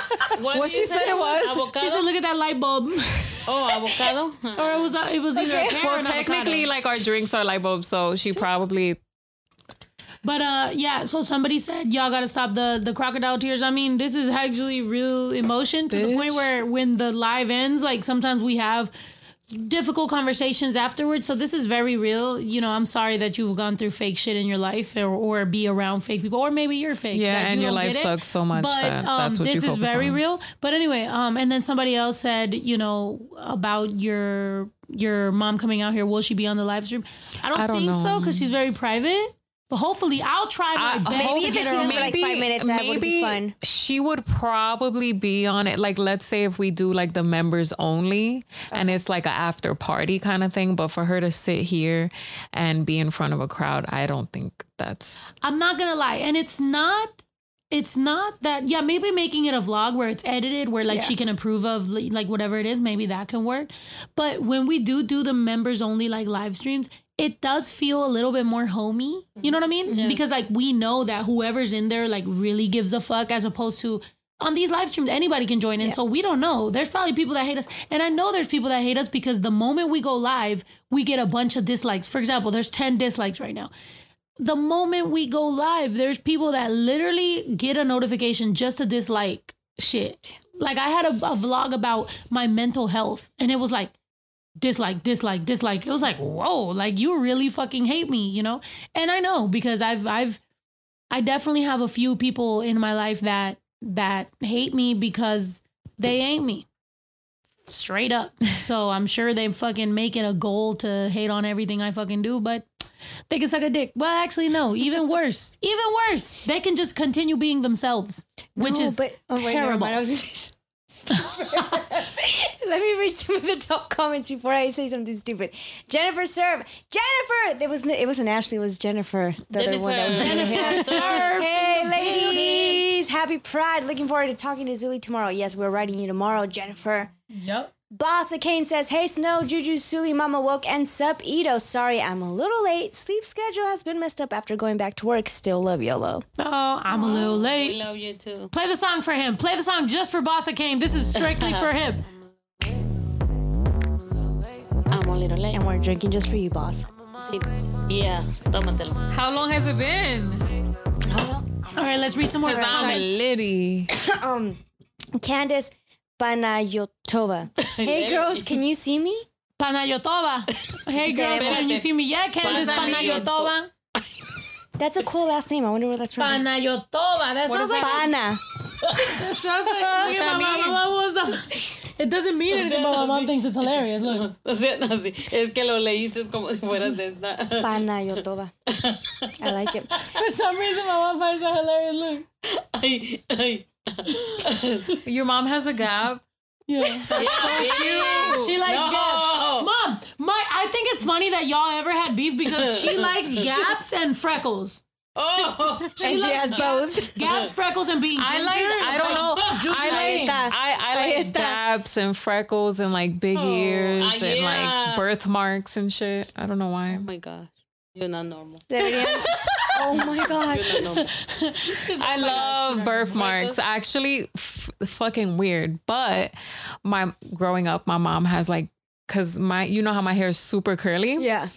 What, What she said it was? Avocado? She said, "Look at that light bulb," *laughs* oh, avocado. *laughs* or it was uh, it was either a pear Well, an technically, avocado. like our drinks are light bulbs, so she probably But uh, yeah. So somebody said y'all gotta stop the the crocodile tears. I mean, this is actually real emotion to the point where when the live ends, like sometimes we have difficult conversations afterwards. So this is very real. You know, I'm sorry that you've gone through fake shit in your life, or or be around fake people, or maybe you're fake. Yeah, and you your life sucks so much But that um, that's what this is very on. real. But anyway, um, and then somebody else said, you know, about your your mom coming out here. Will she be on the live stream? I don't, I don't think so because she's very private. But hopefully, I'll try my I- best Maybe to if get it's her even for, like, five minutes, that would be fun. She would probably be on it. Like, let's say if we do like the members only and it's like an after party kind of thing. But for her to sit here and be in front of a crowd, I don't think that's. I'm not gonna lie, and it's not. It's not that. Yeah, maybe making it a vlog where it's edited, where like she can approve of like whatever it is. Maybe that can work. But when we do do the members only like live streams, it does feel a little bit more homey. You know what I mean? Mm-hmm. Because like we know that whoever's in there like really gives a fuck, as opposed to on these live streams, anybody can join in. So we don't know. There's probably people that hate us. And I know there's people that hate us because the moment we go live, we get a bunch of dislikes. For example, there's 10 dislikes right now. The moment we go live, there's people that literally get a notification just to dislike shit. Like I had a, a vlog about my mental health, and it was like, dislike, dislike, dislike. It was like, whoa, like you really fucking hate me, you know? And I know because I've I've I definitely have a few people in my life that that hate me because they ain't me. Straight up. *laughs* So I'm sure they fucking make it a goal to hate on everything I fucking do, but they can suck a dick. Well, actually, no. Even *laughs* worse. Even worse. They can just continue being themselves, which No, is but, oh, wait, terrible. Mind. *laughs* Let me read some of the top comments before I say something stupid. Jennifer Serve. Jennifer! It was it wasn't Ashley, it was Jennifer. The other one that Jennifer. *laughs* Surf Hey ladies! Happy Pride. Looking forward to talking to Zuli tomorrow. Yes, we're writing you tomorrow, Jennifer. Yep. Bossa Kane says, Hey Snow, Juju, Suli, Mama Woke, and Sup Ito. Sorry, I'm a little late. Sleep schedule has been messed up after going back to work. Still love YOLO. Oh, I'm a little We late. love you too. Play the song for him. Play the song just for Bossa Kane. This is strictly for him. *laughs* I'm a little late. And we're drinking just for you, boss. Yeah, tómatelo. How long has it been? All right, let's read some more Because I'm comments. litty. *coughs* Um, Candace Panayotova. *laughs* Hey girls, can you see me? Panayotova. Hey girls, can you see me? Yeah, Candace Panayotova. That's a cool last name. I wonder where that's from. Panayotova. That sounds like Pana. that sounds like *laughs* my mom. My mom was a- It doesn't mean anything, but my mom thinks it's hilarious. Look. O sea, no, sí. Es que lo leíste como si fueras de esta. Panayotova. I like it. *laughs* For some reason, my mom finds that hilarious. Look. Ay, ay. *laughs* Your mom has a gap. Yeah. *laughs* Yeah, She likes No. gaps. Mom, my I think it's funny that y'all ever had beef because she *laughs* likes gaps and freckles. Oh, And she likes has both. Gaps, freckles, and being I ginger. like. I don't know. I like. está. I, I like gaps and freckles and like big ears ah, and like birthmarks and shit. I don't know why. oh my gosh. You're not normal. Deberían- *laughs* Oh my god. *laughs* You're not normal. I love birthmarks. Actually, f- fucking weird. But my growing up, my mom has like, cause my, you know how my hair is super curly. Yeah.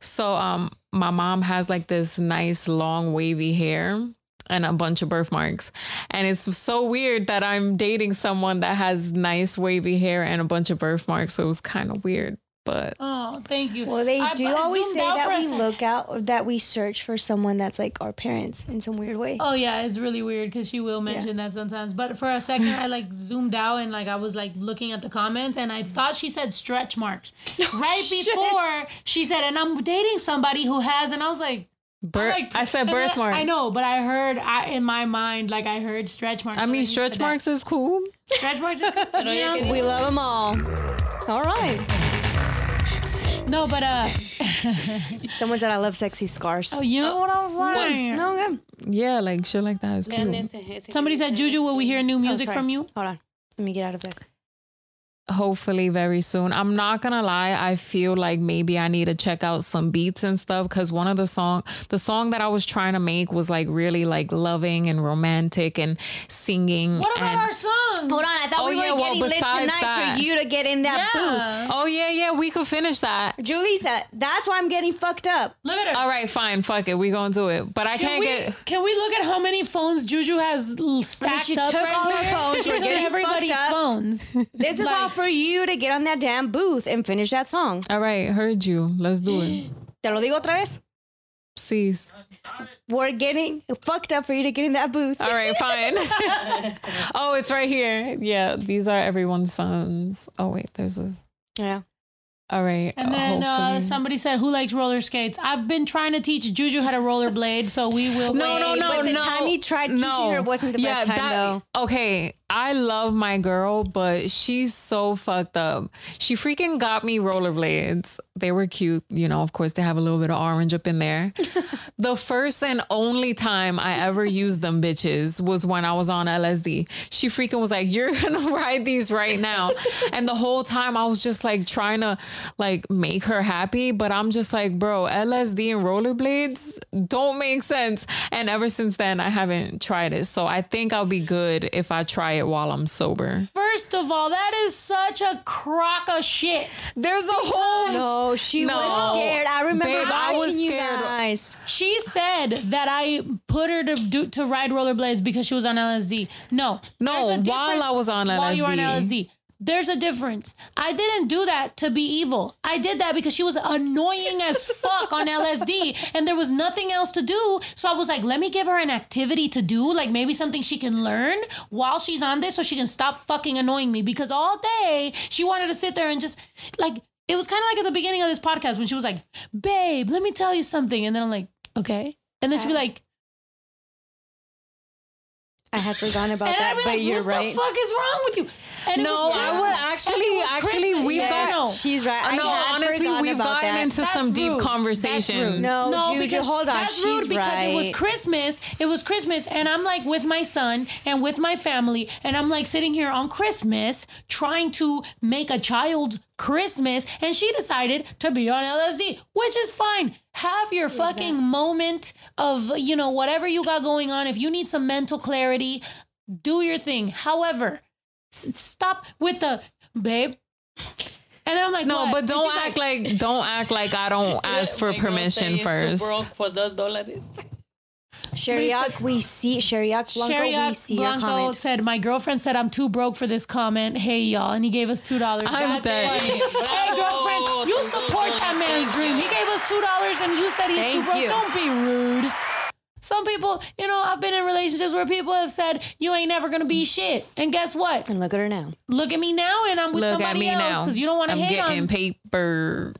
So um, my mom has like this nice long wavy hair and a bunch of birthmarks, and it's so weird that I'm dating someone that has nice wavy hair and a bunch of birthmarks. So it was kind of weird, but Oh, thank you. Well, they I- do I always say that we look out that we search for someone that's like our parents in some weird way. Oh yeah, it's really weird because she will mention that sometimes. But for a second, I like *laughs* zoomed out and like I was like looking at the comments, and I thought she said stretch marks *laughs* right before she said, "And I'm dating somebody who has," and I was like, bir- like I said and then birthmark. *laughs* I know, but I heard I in my mind like I heard stretch marks. I mean, I'm used to stretch marks is cool. Stretch marks. Is good, you know? We love them all. All right. No, but uh, Someone said I love sexy scars. oh, you know what I was saying? No, okay. Yeah, like shit like that is Lean cute. ese, ese Somebody said, Juju, will we hear new music sorry. from you? Hold on. Let me get out of there. Hopefully very soon. I'm not gonna lie, I feel like maybe I need to check out some beats and stuff because one of the song, the song that I was trying to make was like really like loving and romantic and singing. What about and, our song? Hold on. I thought Oh, we yeah, were well, getting lit tonight that- for you to get in that Yeah. Oh yeah, yeah, we could finish that. booth. Julissa, that's why I'm getting fucked up. Look at her. All right, fine, fuck it, we gonna do it. But I Can can't we, get. can we look at how many phones Juju has l- stacked she up took right all her here? phones. She We're took getting everybody's up. phones. This is Like- all for you to get on that damn booth and finish that song. All right, heard you. Let's do it. Te lo digo otra vez. Cease. We're getting fucked up for you to get in that booth. All right, fine. *laughs* oh, it's right here. Yeah, these are everyone's phones. Oh wait, there's this. Yeah. All right. And then uh, somebody said, "Who likes roller skates?" I've been trying to teach Juju how to rollerblade, so we will. No, no, wait. no, But the no. time you tried teaching her wasn't the best time, that, though. Okay, I love my girl, but she's so fucked up. She freaking got me rollerblades. They were cute, you know. Of course, they have a little bit of orange up in there. *laughs* the first and only time I ever used them bitches was when I was on LSD. She freaking was like, "You're *laughs* gonna ride these right now," *laughs* and the whole time I was just like trying to like make her happy, but I'm just like, bro, LSD and rollerblades don't make sense. And ever since then, I haven't tried it. So I think I'll be good if I try it while I'm sober. First of all, that is such a crock of shit. There's a whole No, she No. was scared. I remember Babe, I was you scared. guys. She said that I put her to do to ride rollerblades because she was on LSD. No, No, there's while I was on LSD. while you were on LSD. There's a difference. I didn't do that to be evil. I did that because she was annoying as *laughs* fuck on LSD and there was nothing else to do. So I was like, let me give her an activity to do, like maybe something she can learn while she's on this so she can stop fucking annoying me because all day she wanted to sit there and just like it was kind of like at the beginning of this podcast when she was like, "Babe, let me tell you something." And then I'm like, "Okay." And then she'd be like, I had forgotten about and that, I'd be but like, you're what right. What the fuck is wrong with you? And No, was I Christmas. would actually, was actually, Christmas. we've Yeah, got. no. She's right. I no, honestly, we've gotten that. into That's some deep rude. conversations. No, No, Juju, because hold on. That's She's rude because right. it was Christmas. It was Christmas, and I'm like with my son and with my family, and I'm like sitting here on Christmas trying to make a child's Christmas, and she decided to be on LSD, which is fine. Have your fucking moment of you know whatever you got going on. If you need some mental clarity, do your thing. However, s- stop with the babe. And then I'm like, No, what? but don't act like, like don't act like I don't *laughs* ask for My girl say permission first. for those dollars. *laughs* Sheriak, we see Sheriak Blanco. we Sheriak see your Blanco comment. said, "My girlfriend said I'm too broke for this comment. Hey y'all, and he gave us two dollars. I'm dead. Hey girlfriend, you support that man's dream. He gave us two dollars, and you said he's too broke. you. Don't be rude. Some people, you know, I've been in relationships where people have said you ain't never gonna be shit, and guess what? And look at her now. Look at me now, and I'm with Look at somebody me else because you don't want to hang on. I'm hate getting on. paper.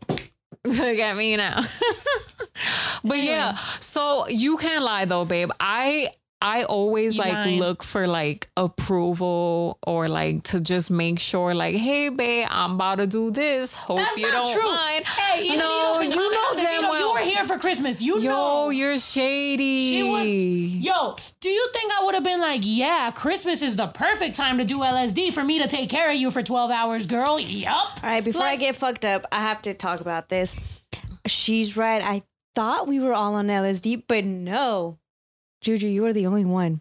*laughs* Look at me now. *laughs* but yeah, so you can't lie though, babe. I I always You like lying. look for like approval or like to just make sure like, hey babe, I'm about to do this. Hope That's you don't true. mind. Hey, even no, you, know, you know damn You well. Were here for Christmas. You Yo, know. you're shady. She was, yo, do you think I would have been like, yeah, Christmas is the perfect time to do LSD for me to take care of you for 12 hours, girl? Yup. All right, before I get fucked up, I have to talk about this. She's right. I thought we were all on LSD, but no. Juju, you were the only one.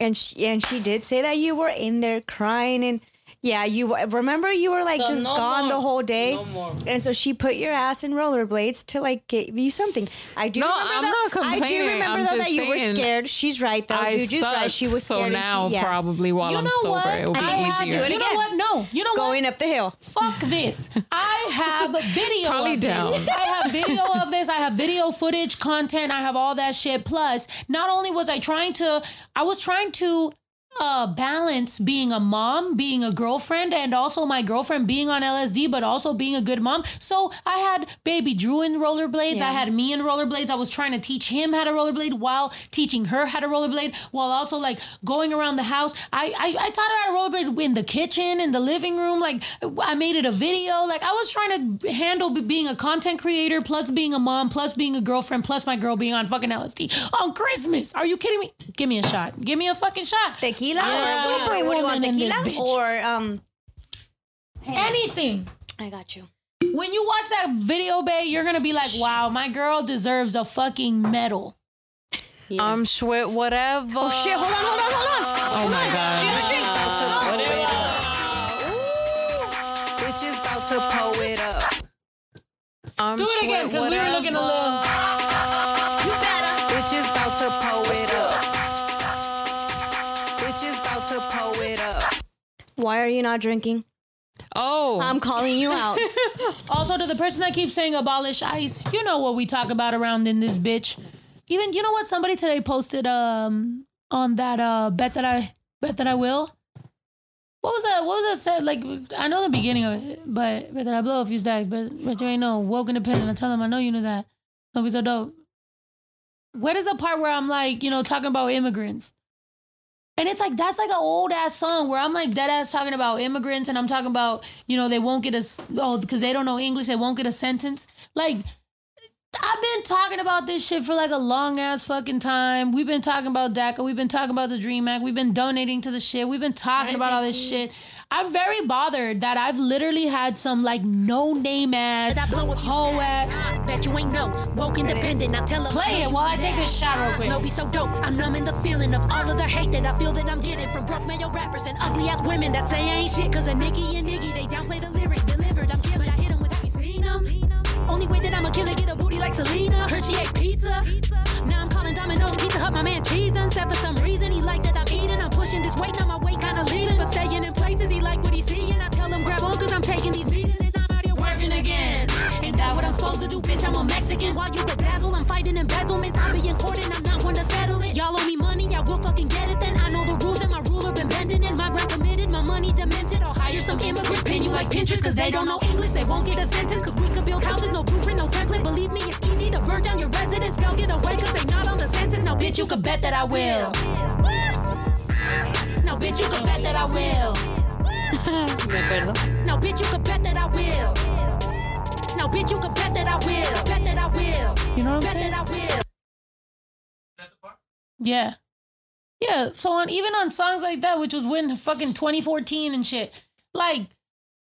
And she, and she did say that you were in there crying and yeah, you remember you were like So just no gone more. the whole day. No more. And so she put your ass in rollerblades to like give you something. I do No, remember I'm that- not I do remember I'm though that you were scared. She's right though. I Juju's right. She was so scared. and now she, yeah. probably while You I'm sober, what? it will be I had easier. do it You know again. what? No. You know what? going up the hill. Fuck this. I have video Probably of down. this. I have video of this. I have video footage, content. I have all that shit. Plus, not only was I trying to, I was trying to uh balance being a mom, being a girlfriend, and also my girlfriend being on LSD, but also being a good mom. So I had baby Drew in rollerblades. I had me in rollerblades. I was trying to teach him how to rollerblade while teaching her how to rollerblade, while also like going around the house. I I, I taught her how to rollerblade in the kitchen, in the living room. Like I made it a video. Like I was trying to handle being a content creator, plus being a mom, plus being a girlfriend, plus my girl being on fucking LSD on Christmas. Are you kidding me? Give me a shot. Give me a fucking shot. Tequila Yeah. or wait, what do you want? Superwoman Tequila or um? Anything. I got you. When you watch that video, babe, you're gonna be like, wow, my girl deserves a fucking medal. I'm sweat whatever. Oh shit! Hold on, hold on, hold on. Oh my god. Bitches about to pull it up. I'm Do it again, because we were looking a little. Why are you not drinking? Oh, I'm calling you out. *laughs* Also, to the person that keeps saying abolish ICE, you know what we talk about around in this bitch. Even you know what somebody today posted um on that uh bet that I bet that I will. What was that? What was that said? Like I know the beginning of it, but bet that I blow a few stacks, but but you ain't know woke independent. I tell them I know you knew that. Don't be so dope. What is the part where I'm like, you know, talking about immigrants? And it's like that's like an old ass song where I'm like dead ass talking about immigrants and I'm talking about you know they won't get a oh because they don't know English they won't get a sentence. Like I've been talking about this shit for like a long ass fucking time. We've been talking about DACA. We've been talking about the Dream Act. We've been donating to the shit. We've been talking about all this shit. I'm very bothered that I've literally had some like no name ass I blow a few hoe ass. Bet you ain't no Woke independent. Now tell Play it while I take this shot real quick. Snow be so dope. I'm numbing the feeling of all of the hate that I feel that I'm getting from broke male rappers and ugly ass women that say I ain't shit. Cause a Nicki and Niggy, they downplay the lyrics delivered. I'm killing. I hit 'em with have you seen 'em? Only way that I'ma kill it, get a booty like Selena. Heard she ate pizza. Now I'm calling Domino's Pizza Hut, my man cheese said for some reason he like that I'm eating. I'm pushing this weight, now my weight kinda leaving. But staying in places he like what he's seeing. I tell him grab on cause I'm taking these beatings and I'm out here working again. Ain't that what I'm supposed to do, bitch? I'm a Mexican. While you bedazzle, I'm fighting embezzlement. I be in court and I'm not one to settle it. Y'all owe me money, y'all will fucking get it then. I know the rules and my ruler been bending in. My committed, my money demented. I'll hire some immigrants, pin you like Pinterest, cause they don't know English. They won't get a sentence, cause we could build houses, no blueprint, no template. Believe me, it's easy to burn down your residence. They'll get away, cause they not on the sentence. Now, bitch, you could bet that I will. Now, bitch, you could bet that I will. *laughs* De. Now, bitch, you could bet that I will. Now, bitch, you could bet that I will. Bet that I will. You know what I'm Bet saying? that I will. Yeah. Yeah. So on even on songs like that, which was when fucking 2014 and shit, like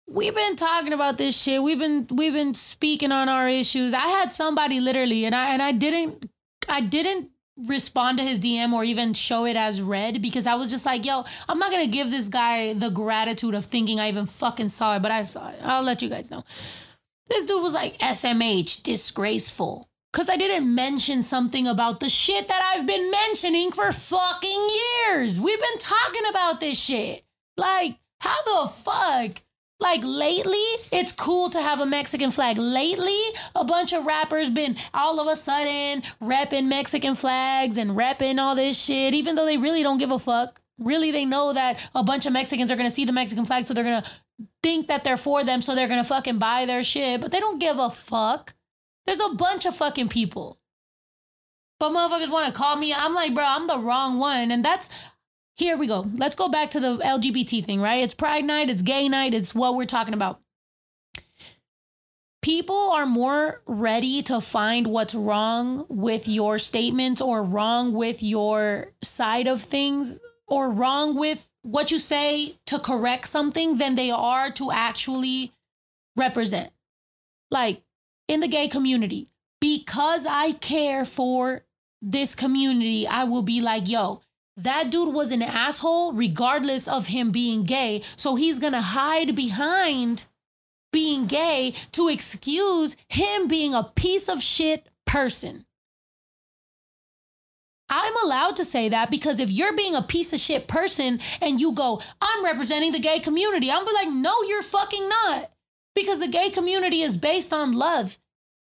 we've been talking about this shit. We've been we've been speaking on our issues. I had somebody literally, and I and I didn't I didn't respond to his DM or even show it as read because I was just like, yo, I'm not gonna give this guy the gratitude of thinking I even fucking saw it, but I saw it. I'll let you guys know. This dude was like SMH, disgraceful. Cause I didn't mention something about the shit that I've been mentioning for fucking years. We've been talking about this shit. Like, how the fuck? Like lately, it's cool to have a Mexican flag. Lately, a bunch of rappers been all of a sudden repping Mexican flags and repping all this shit, even though they really don't give a fuck. Really, they know that a bunch of Mexicans are gonna see the Mexican flag, so they're gonna think that they're for them, so they're gonna fucking buy their shit, but they don't give a fuck. There's a bunch of fucking people. But motherfuckers want to call me. I'm like, bro, I'm the wrong one. And that's here we go. Let's go back to the LGBT thing, right? It's Pride Night, it's gay night, it's what we're talking about. People are more ready to find what's wrong with your statements or wrong with your side of things or wrong with what you say to correct something than they are to actually represent. Like in the gay community, because I care for this community, I will be like, yo, that dude was an asshole regardless of him being gay. So he's going to hide behind being gay to excuse him being a piece of shit person. I'm allowed to say that because if you're being a piece of shit person and you go, I'm representing the gay community, I'm be like, no, you're fucking not. Because the gay community is based on love.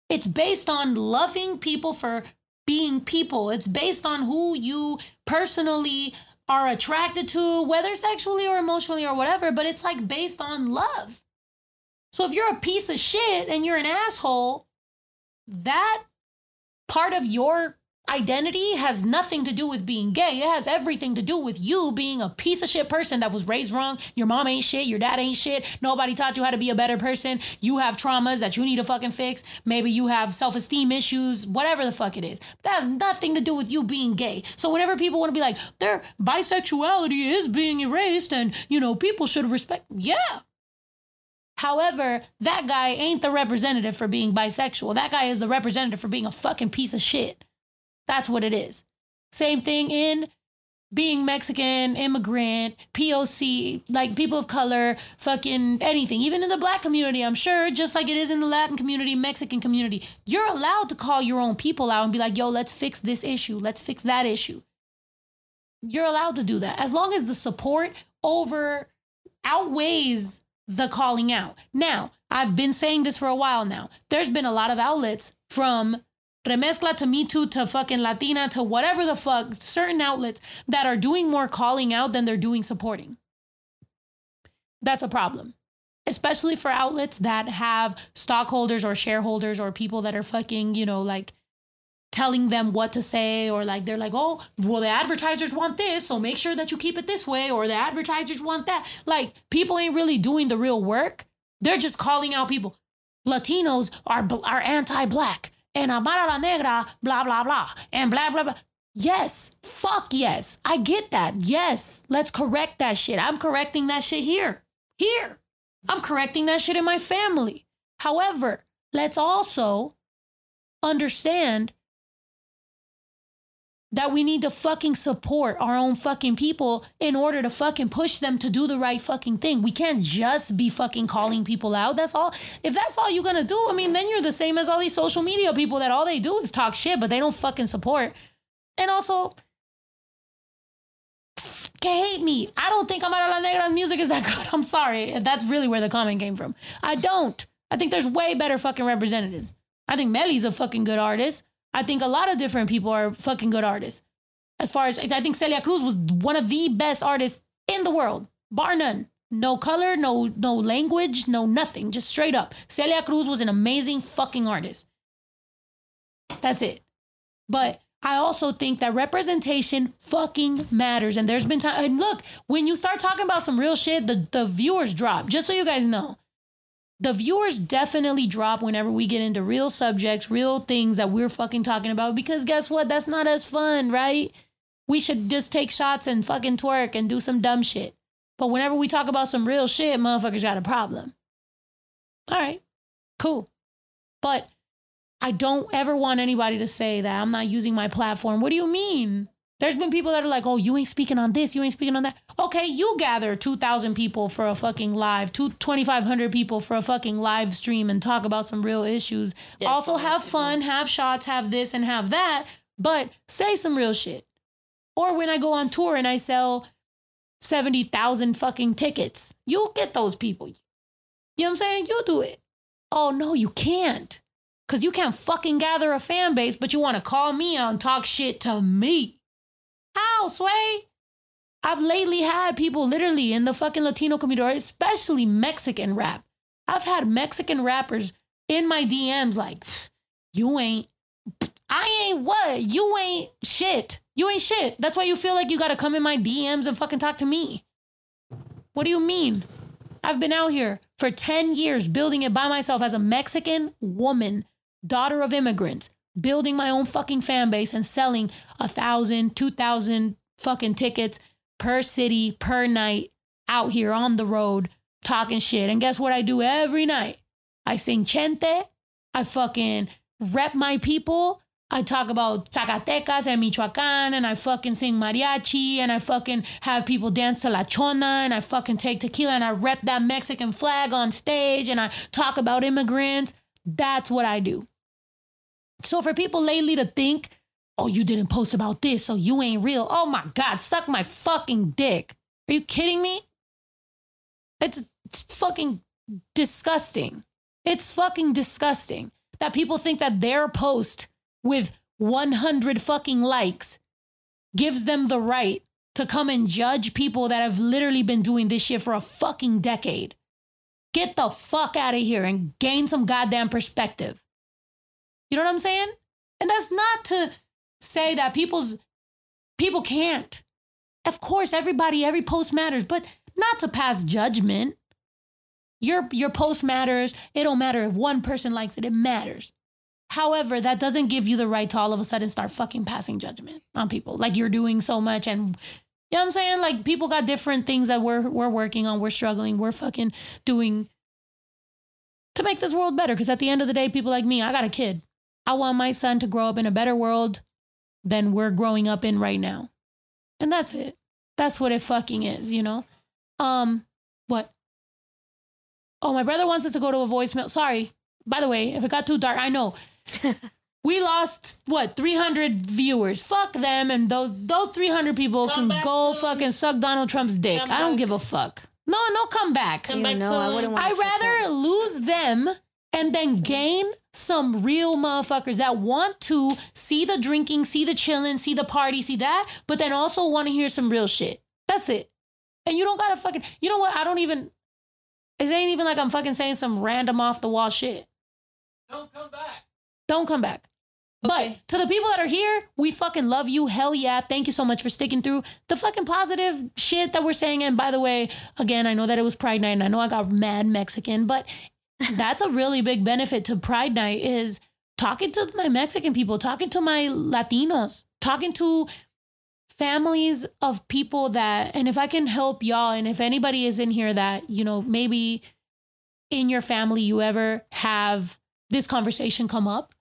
It's based on loving people for being people. It's based on who you personally are attracted to, whether sexually or emotionally or whatever, but it's like based on love. So if you're a piece of shit and you're an asshole, that part of your identity has nothing to do with being gay. It has everything to do with you being a piece of shit person that was raised wrong. Your mom ain't shit. Your dad ain't shit. Nobody taught you how to be a better person. You have traumas that you need to fucking fix. Maybe you have self esteem issues, whatever the fuck it is. That has nothing to do with you being gay. So whenever people want to be like, their bisexuality is being erased and, you know, people should respect, yeah. However, that guy ain't the representative for being bisexual. That guy is the representative for being a fucking piece of shit. That's what it is. Same thing in being Mexican, immigrant, POC, like people of color, fucking anything. Even in the black community, I'm sure, just like it is in the Latin community, Mexican community, you're allowed to call your own people out and be like, yo, let's fix this issue. Let's fix that issue. You're allowed to do that as long as the support over outweighs the calling out. Now, I've been saying this for a while now. There's been a lot of outlets from Remezcla to Mitú to fucking Latina to whatever the fuck, certain outlets that are doing more calling out than they're doing supporting. That's a problem. Especially for outlets that have stockholders or shareholders or people that are fucking, you know, like telling them what to say or like they're like oh well the advertisers want this so make sure that you keep it this way or the advertisers want that like people ain't really doing the real work they're just calling out people latinos are are anti-black and amara la negra blah blah blah and blah blah blah yes fuck yes. I get that. Yes let's correct that shit. I'm correcting that shit here. Here. I'm correcting that shit in my family. However let's also understand that we need to fucking support our own fucking people in order to fucking push them to do the right fucking thing. We can't just be fucking calling people out. That's all. If that's all you're gonna do, I mean, then you're the same as all these social media people that all they do is talk shit, but they don't fucking support. And also, can hate me. I don't think Amara La Negra's music is that *laughs* good. I'm sorry that's really where the comment came from. I don't. I think there's way better fucking representatives. I think Melly's a fucking good artist. I think a lot of different people are fucking good artists. As far as I think Celia Cruz was one of the best artists in the world, bar none. No color, no no language, no nothing, just straight up. Celia Cruz was an amazing fucking artist. That's it. But I also think that representation fucking matters. And there's been time. And look, when you start talking about some real shit, the, the viewers drop. Just so you guys know, the viewers definitely drop whenever we get into real subjects, real things that we're fucking talking about. Because guess what? That's not as fun, right? We should just take shots and fucking twerk and do some dumb shit. But whenever we talk about some real shit, motherfuckers got a problem. All right, cool. But I don't ever want anybody to say that I'm not using my platform. What do you mean? There's been people that are like, oh, you ain't speaking on this, you ain't speaking on that. Okay, you gather 2,000 people for a fucking live, two- 2,500 people for a fucking live stream and talk about some real issues. also, have fun, have shots, have this and have that, but say some real shit. Or when I go on tour and I sell 70,000 fucking tickets, you'll get those people. You know what I'm saying? You'll do it. Oh, no, you can't. Because you can't fucking gather a fan base, but you want to call me out and talk shit to me. How, Sway? I've lately had people literally in the fucking Latino community, especially Mexican rap. I've had Mexican rappers in my DMs like, you ain't, I ain't what? You ain't shit. You ain't shit. That's why you feel like you gotta come in my DMs and fucking talk to me. What do you mean? I've been out here for 10 years building it by myself as a Mexican woman, daughter of immigrants, building my own fucking fan base and selling a thousand, two thousand fucking tickets per city, per night, out here on the road, talking shit. And guess what I do every night? I sing chente, I fucking rep my people. I talk about Zacatecas and Michoacan, and I fucking sing mariachi, and I fucking have people dance to La Chona, and I fucking take tequila, and I rep that Mexican flag on stage, and I talk about immigrants. That's what I do. So for people lately to think, oh, you didn't post about this, so you ain't real. Oh my God, suck my fucking dick. Are you kidding me? It's, it's fucking disgusting. It's fucking disgusting that people think that their post with 100 fucking likes gives them the right to come and judge people that have literally been doing this shit for a fucking decade. Get the fuck out of here and gain some goddamn perspective. You know what I'm saying? And that's not to say that people's people can't. Of course, everybody, every post matters, but not to pass judgment. Your your post matters. It don't matter if one person likes it. It matters. However, that doesn't give you the right to all of a sudden start fucking passing judgment on people. Like you're doing so much and you know what I'm saying? Like people got different things that we're we're working on, we're struggling, we're fucking doing to make this world better. Cause at the end of the day, people like me, I got a kid. I want my son to grow up in a better world than we're growing up in right now. And that's it. That's what it fucking is, you know? Um, what? Oh, my brother wants us to go to a voicemail. Sorry. By the way, if it got too dark, I know. *laughs* we lost what 300 viewers. Fuck them and those those 300 people Come can go soon. fucking suck Donald Trump's dick. Come I don't back. give a fuck. No, no come back. Come You back know, I wouldn't want I'd rather lose them and then gain some real motherfuckers that want to see the drinking, see the chilling, see the party, see that, but then also want to hear some real shit. That's it. And you don't gotta fucking, you know what? I don't even, it ain't even like I'm fucking saying some random off the wall shit. Don't come back. Don't come back. But to the people that are here, we fucking love you. Hell yeah. Thank you so much for sticking through the fucking positive shit that we're saying. And by the way, again, I know that it was Pride Night and I know I got mad Mexican, but that's a really big benefit to Pride Night is talking to my Mexican people, talking to my Latinos, talking to families of people that, and if I can help y'all, and if anybody is in here that, you know, maybe in your family you ever have this conversation come up,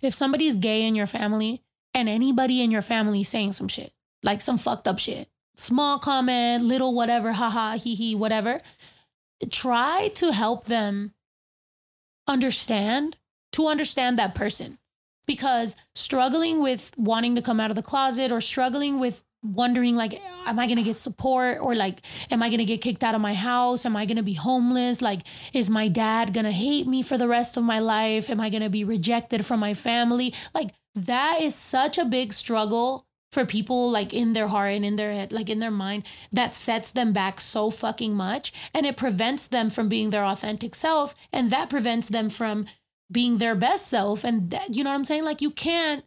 if somebody's gay in your family and anybody in your family saying some shit, like some fucked up shit, small comment, little whatever, haha, hee hee, whatever, try to help them understand, to understand that person. Because struggling with wanting to come out of the closet or struggling with wondering like am i going to get support? Or like am i going to get kicked out of my house? Am i going to be homeless? Like is my dad going to hate me for the rest of my life? Am i going to be rejected from my family? Like that is such a big struggle for people like in their heart and in their head like in their mind that sets them back so fucking much and it prevents them from being their authentic self and that prevents them from being their best self and that, you know what i'm saying like you can't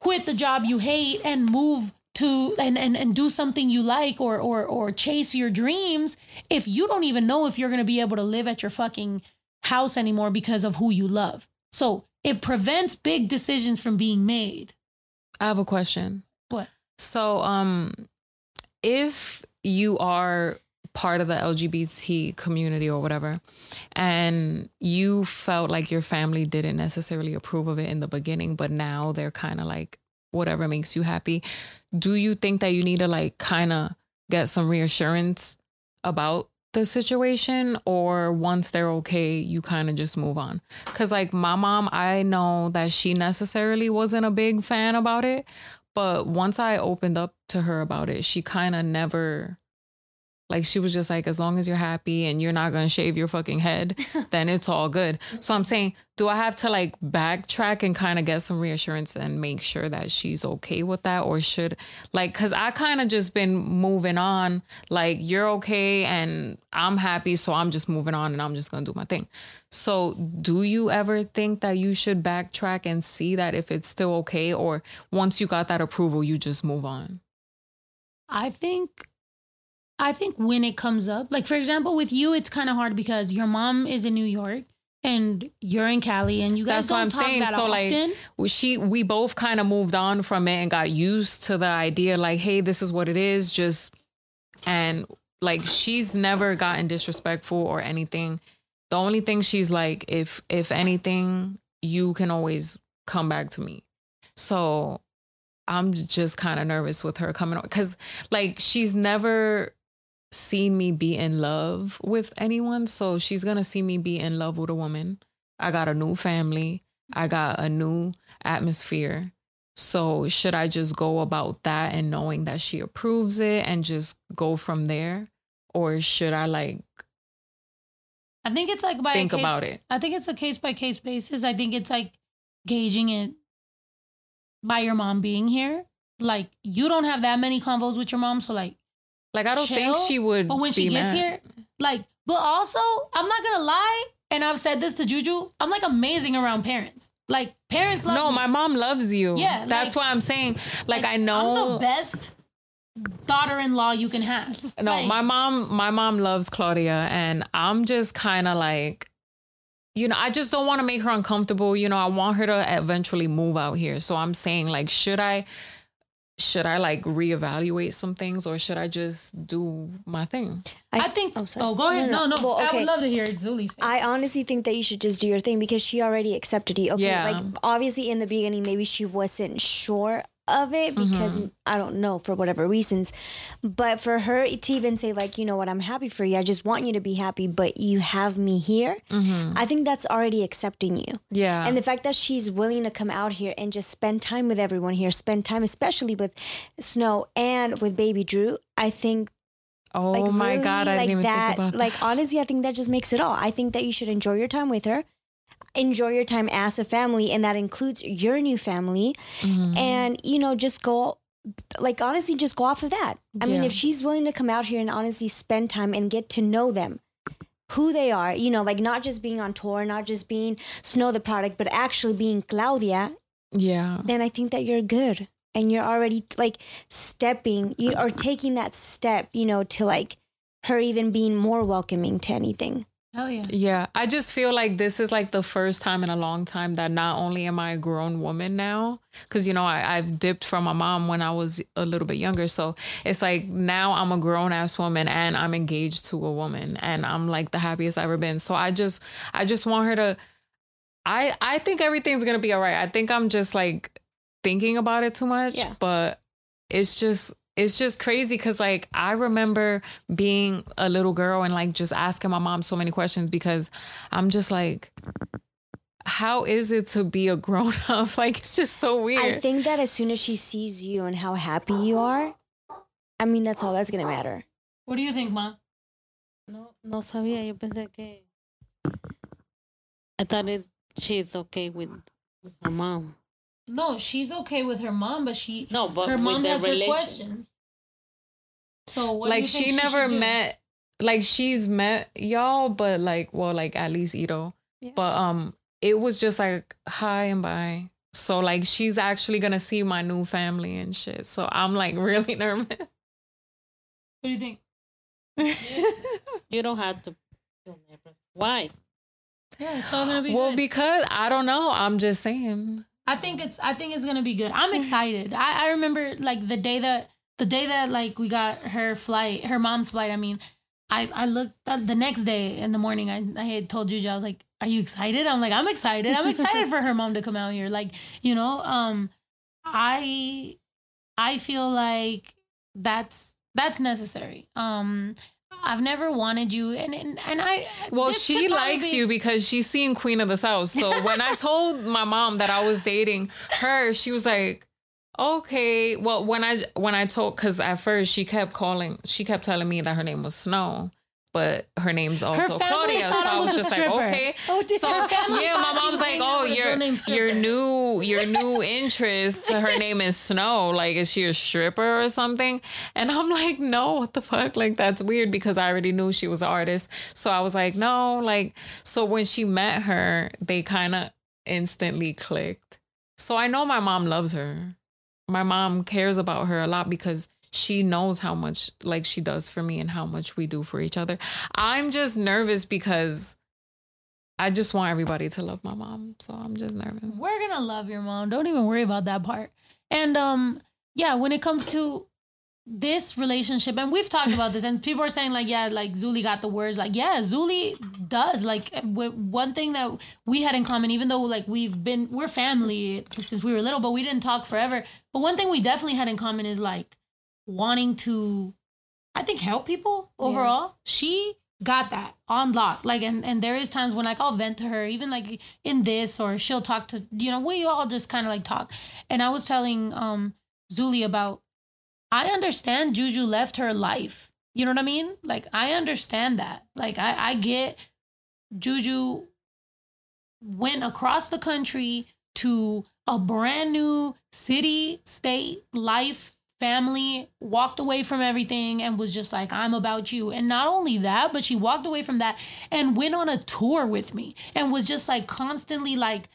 quit the job you hate and move to and, and and do something you like or or or chase your dreams if you don't even know if you're going to be able to live at your fucking house anymore because of who you love. So it prevents big decisions from being made. I have a question. What? So, um, if you are part of the LGBT community or whatever, and you felt like your family didn't necessarily approve of it in the beginning, but now they're kind of like, whatever makes you happy, do you think that you need to like kind of get some reassurance about the situation or once they're okay you kind of just move on because like my mom i know that she necessarily wasn't a big fan about it but once i opened up to her about it she kind of never like she was just like as long as you're happy and you're not to shave your fucking head *laughs* then it's all good. So i'm saying do i have to like backtrack and kind of get some reassurance and make sure that she's okay with that? Or should like cuz i kind of just been moving on like you're okay and i'm happy so i'm just moving on and i'm just to do my thing. So do you ever think that you should backtrack and see that if it's still okay or once you got that approval you just move on? I think I think when it comes up, like for example, with you, it's kind of hard because your mom is in New York and you're in Cali, and you guys That's what don't I'm talk saying. So often. like she we both kind of moved on from it and got used to the idea like hey this is what it is just and like she's never gotten disrespectful or anything. The only thing she's like if if anything you can always come back to me. So I'm just kind of nervous with her coming on cuz like she's never seen me be in love with anyone. So she's gonna see me be in love with a woman. I got a new family. I got a new atmosphere. So should I just go about that and knowing that she approves it and just go from there? Or should I like I think it's like by Think case- about it. I think it's a case by case basis. I think it's like gauging it by your mom being here. Like you don't have that many convos with your mom, so like like I don't think she would But when she gets mad. here, like, but also, I'm not gonna lie, and I've said this to Juju. I'm like amazing around parents. Like parents love No, me. my mom loves you. Yeah, That's like- what I'm saying. Like, I know I'm the best daughter-in-law you can have. No, Like, my mom, my mom loves Claudia, and I'm just kind of like, you know, I just don't want to make her uncomfortable. You know, I want her to eventually move out here. So I'm saying, like, should I, should I like reevaluate some things, or should I just do my thing? I think. Oh, Oh, go ahead. No, no. Well, I would love to hear Zuli say. I honestly think that you should just do your thing because she already accepted you. Okay, Yeah. like obviously in the beginning, maybe she wasn't sure of it because Mm-hmm. I don't know for whatever reasons. But for her to even say like, you know what, I'm happy for you. I just want you to be happy, but you have me here. I think that's already accepting you. Mm-hmm. Yeah, And the fact that she's willing to come out here and just spend time with everyone here, spend time especially with Snow and with baby Drew, I think oh like my really, god, I like didn't even that, think about like honestly i think that just makes it all i think that you should enjoy your time with her enjoy your time as a family and that includes your new family Mm-hmm. and you know just go like honestly just go off of that i mean if she's willing to come out here and honestly spend time and get to know them who they are, you know, like not just being on tour, not just being Snow Tha Product, but actually being Claudia, Yeah. then I think that you're good and you're already like stepping you or taking that step, you know, to like her even being more welcoming to anything. Hell yeah. Yeah, I just feel like this is like the first time in a long time that not only am I a grown woman now, because you know I, I've dipped from my mom when I was a little bit younger, so it's like now I'm a grown ass woman and I'm engaged to a woman, and I'm like the happiest I've ever been. So I just I just want her to. I I think everything's gonna be all right. I think I'm just like thinking about it too much, Yeah. but it's just it's just crazy because like I remember being a little girl and like just asking my mom so many questions because I'm just like, how is it to be a *laughs* grown up? Like it's just so weird. I think that as soon as she sees you and how happy you are, I mean, that's all that's going to matter. What do you think, Ma? No, no sabía. Yo pensé que. I thought it, she's okay with, with her mom. No, she's okay with her mom, but she No, but her mom the has her questions. So what do like you think she never should do? met like she's met y'all, but like well, like at least Ito. Yeah. But um it was just like hi and bye. So like she's actually gonna see my new family and shit. So I'm like *laughs* really nervous. What do you think? *laughs* You don't have to feel nervous. Why? Yeah, it's all gonna be well, good. because I don't know. I'm just saying. I think it's I think it's gonna be good. I'm excited. I, I remember like the day that the day that like we got her flight, her mom's flight. I mean, I I looked the next day in the morning. I I had told Juju I was like, "Are you excited?" I'm like, "I'm excited. I'm excited for her mom to come out here." Like you know, um, I I feel like that's that's necessary. Um, I've never wanted you, and and, and I Well, she likes be- you because she's seen Queen of the South. So when I *laughs* told my mom that I was dating her, she was like, "Okay." Well, when I when I told, because at first she kept calling, she kept telling me that her name was Snow, but her name's also family Claudia. So I was just like, "Okay." Oh, did So Her yeah, my mom's like, "Oh, your your new your new interest. Her name is Snow. Like, is she a stripper or something?" And I'm like, "No, what the fuck? Like, that's weird because I already knew she was an artist. So I was like, no, like, so when she met her, they kind of instantly clicked. So I know my mom loves her. My mom cares about her a lot because she knows how much like she does for me and how much we do for each other. I'm just nervous because I just want everybody to love my mom. So I'm just nervous. we're gonna love your mom. Don't even worry about that part. And um, yeah, when it comes to this relationship, and we've talked about this, and people are saying like, yeah, like Zuli got the words. Like, yeah, Zuli does. Like, one thing that we had in common, even though like we've been we're family since we were little, but we didn't talk forever. But one thing we definitely had in common is like wanting to, I think, help people overall. She got that on lock. Like, and and there is times when like I'll vent to her, even like in this, or she'll talk to you know we all just kind of like talk. And I was telling um Zuli about I understand Juju left her life. You know what I mean? Like I understand that. Like I I get Juju went across the country to a brand new city, state, life, family, walked away from everything and was just like, I'm about you. And not only that, but she walked away from that and went on a tour with me and was just like constantly like,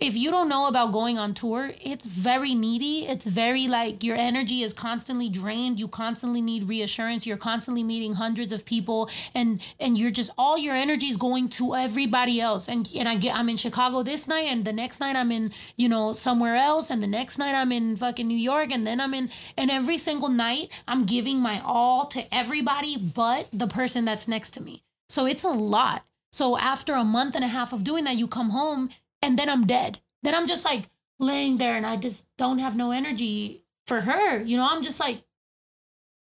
if you don't know about going on tour, it's very needy. It's very like your energy is constantly drained. You constantly need reassurance. You're constantly meeting hundreds of people and and you're just all your energy is going to everybody else. And and I get I'm in Chicago this night and the next night I'm in, you know, somewhere else and the next night I'm in fucking New York and then I'm in and every single night I'm giving my all to everybody but the person that's next to me. So it's a lot. So after a month and a half of doing that, you come home and then I'm dead. Then I'm just like laying there and I just don't have no energy for her. You know, I'm just like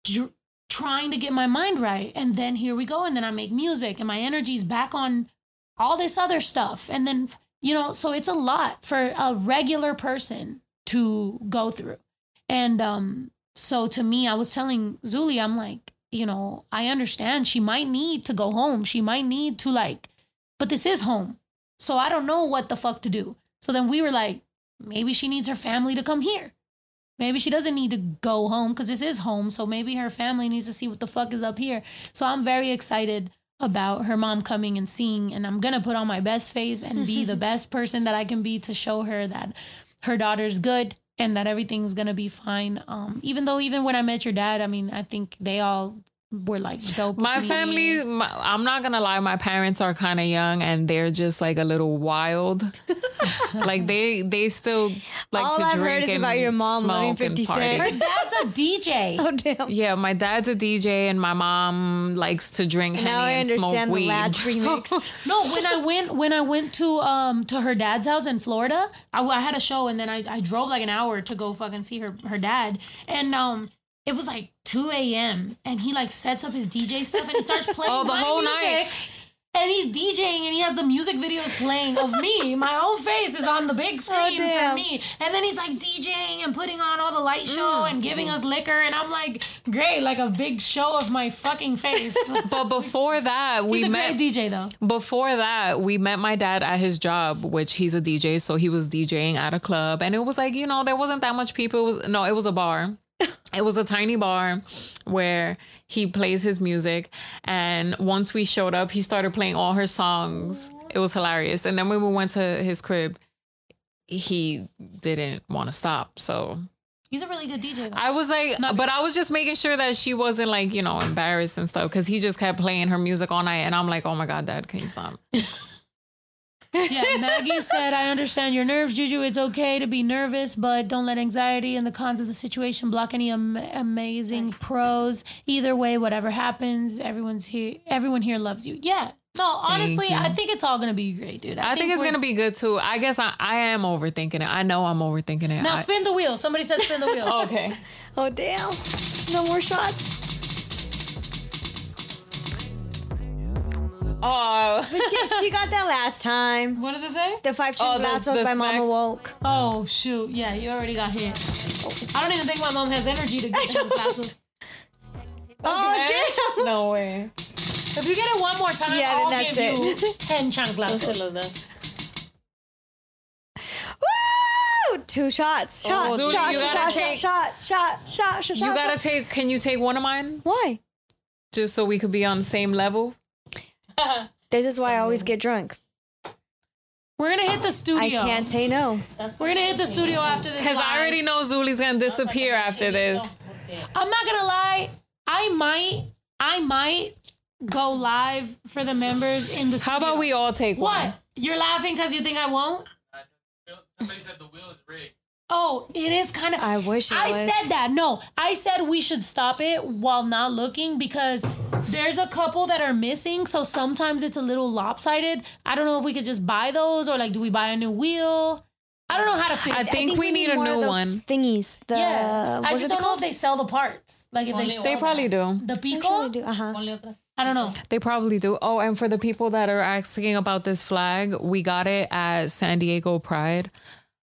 dr- trying to get my mind right. And then here we go. And then I make music and my energy's back on all this other stuff. And then, you know, so it's a lot for a regular person to go through. And um, so to me, I was telling Zuli, I'm like, you know, I understand she might need to go home. She might need to like, but this is home. So I don't know what the fuck to do. So then we were like, maybe she needs her family to come here. Maybe she doesn't need to go home because this is home. So maybe her family needs to see what the fuck is up here. So I'm very excited about her mom coming and seeing, and I'm gonna put on my best face and be the *laughs* best person that I can be to show her that her daughter's good and that everything's gonna be fine. Um, even though even when I met your dad, I mean, I think they all were like dope. My with family, my, I'm not gonna lie, my parents are kind of young and they're just like a little wild. *laughs* like they they still like All to I've drink heard is and about your mom loving smoke and 50 Cent. party. her dad's a DJ. *laughs* Oh damn. Yeah, my dad's a DJ and my mom likes to drink Now I henny and smoke understand the weed. Latch *laughs* remix. No, when I went when I went to um to her dad's house in Florida, I, I had a show and then I, I drove like an hour to go fucking see her her dad, and um it was like two a.m. and he like sets up his DJ stuff and he starts *laughs* playing Oh, the whole music, night. And he's DJing and he has the music videos playing of me. My own face is on the big screen for Oh, damn. me. And then he's like DJing and putting on all the light show Mm. and giving us liquor. And I'm like, great, like a big show of my fucking face. *laughs* But before that, we He's a met. great DJ though. Before that, we met my dad at his job, which he's a DJ, so he was DJing at a club, and it was like you know there wasn't that much people. It was no, it was a bar. It was a tiny bar where he plays his music, and once we showed up, he started playing all her songs. It was hilarious, and then when we went to his crib, he didn't want to stop, so He's a really good DJ though. I was like, Not but I was just making sure that she wasn't like, you know, embarrassed and stuff because he just kept playing her music all night. And I'm like, oh my God, dad, can you stop? *laughs* Yeah, Maggie said, I understand your nerves, Juju. It's okay to be nervous, but don't let anxiety and the cons of the situation block any am- amazing pros. Either way, whatever happens, everyone's here. Everyone here loves you. Yeah. No, honestly. I think it's all gonna be great, dude. I, think, it's going to be good too. I guess I, I am overthinking it. I know I'm overthinking it. Now I- spin the wheel. Somebody said spin the wheel. *laughs* okay. Oh damn. No more shots. Oh, But she, she got that last time. What does it say? The five Oh, the- chingazos the by Mama smacks. Woke. Oh shoot! Yeah, you already got hit. I don't even think my mom has energy to get them classes. *laughs* Oh damn. no way. If you get it one more time, Yeah, I'll that's give you it. *laughs* ten chanclas. Woo! Two shots. Oh, shot. Zuli, shot. you shot. gotta Shot. take- Shot. Shot. Shot. Shot. You shot, got to shot. take, can you take one of mine Why? just so we could be on the same level? *laughs* This is why I always get drunk. We're gonna hit the studio. I can't say no. We're gonna hit the studio after this. Because I already know Zuli's going to disappear after this. I'm not gonna lie. I might. I might go live for the members in the. Studio. How about we all take one? What? You're laughing because you think I won't? Somebody said the wheel is rigged. Oh, it is kind of. I wish it I was. said that. No, I said we should stop it while not looking because there's a couple that are missing. So sometimes it's a little lopsided. I don't know if we could just buy those or like, do we buy a new wheel? I don't know how to fix I it. think we need a new one. Thingies. The Yeah, I just don't know if they sell the parts. Like if they Only sell They probably do. the I'm Pico. sure do. Uh huh. I don't know. They probably do. Oh, and for the people that are asking about this flag, we got it at San Diego Pride.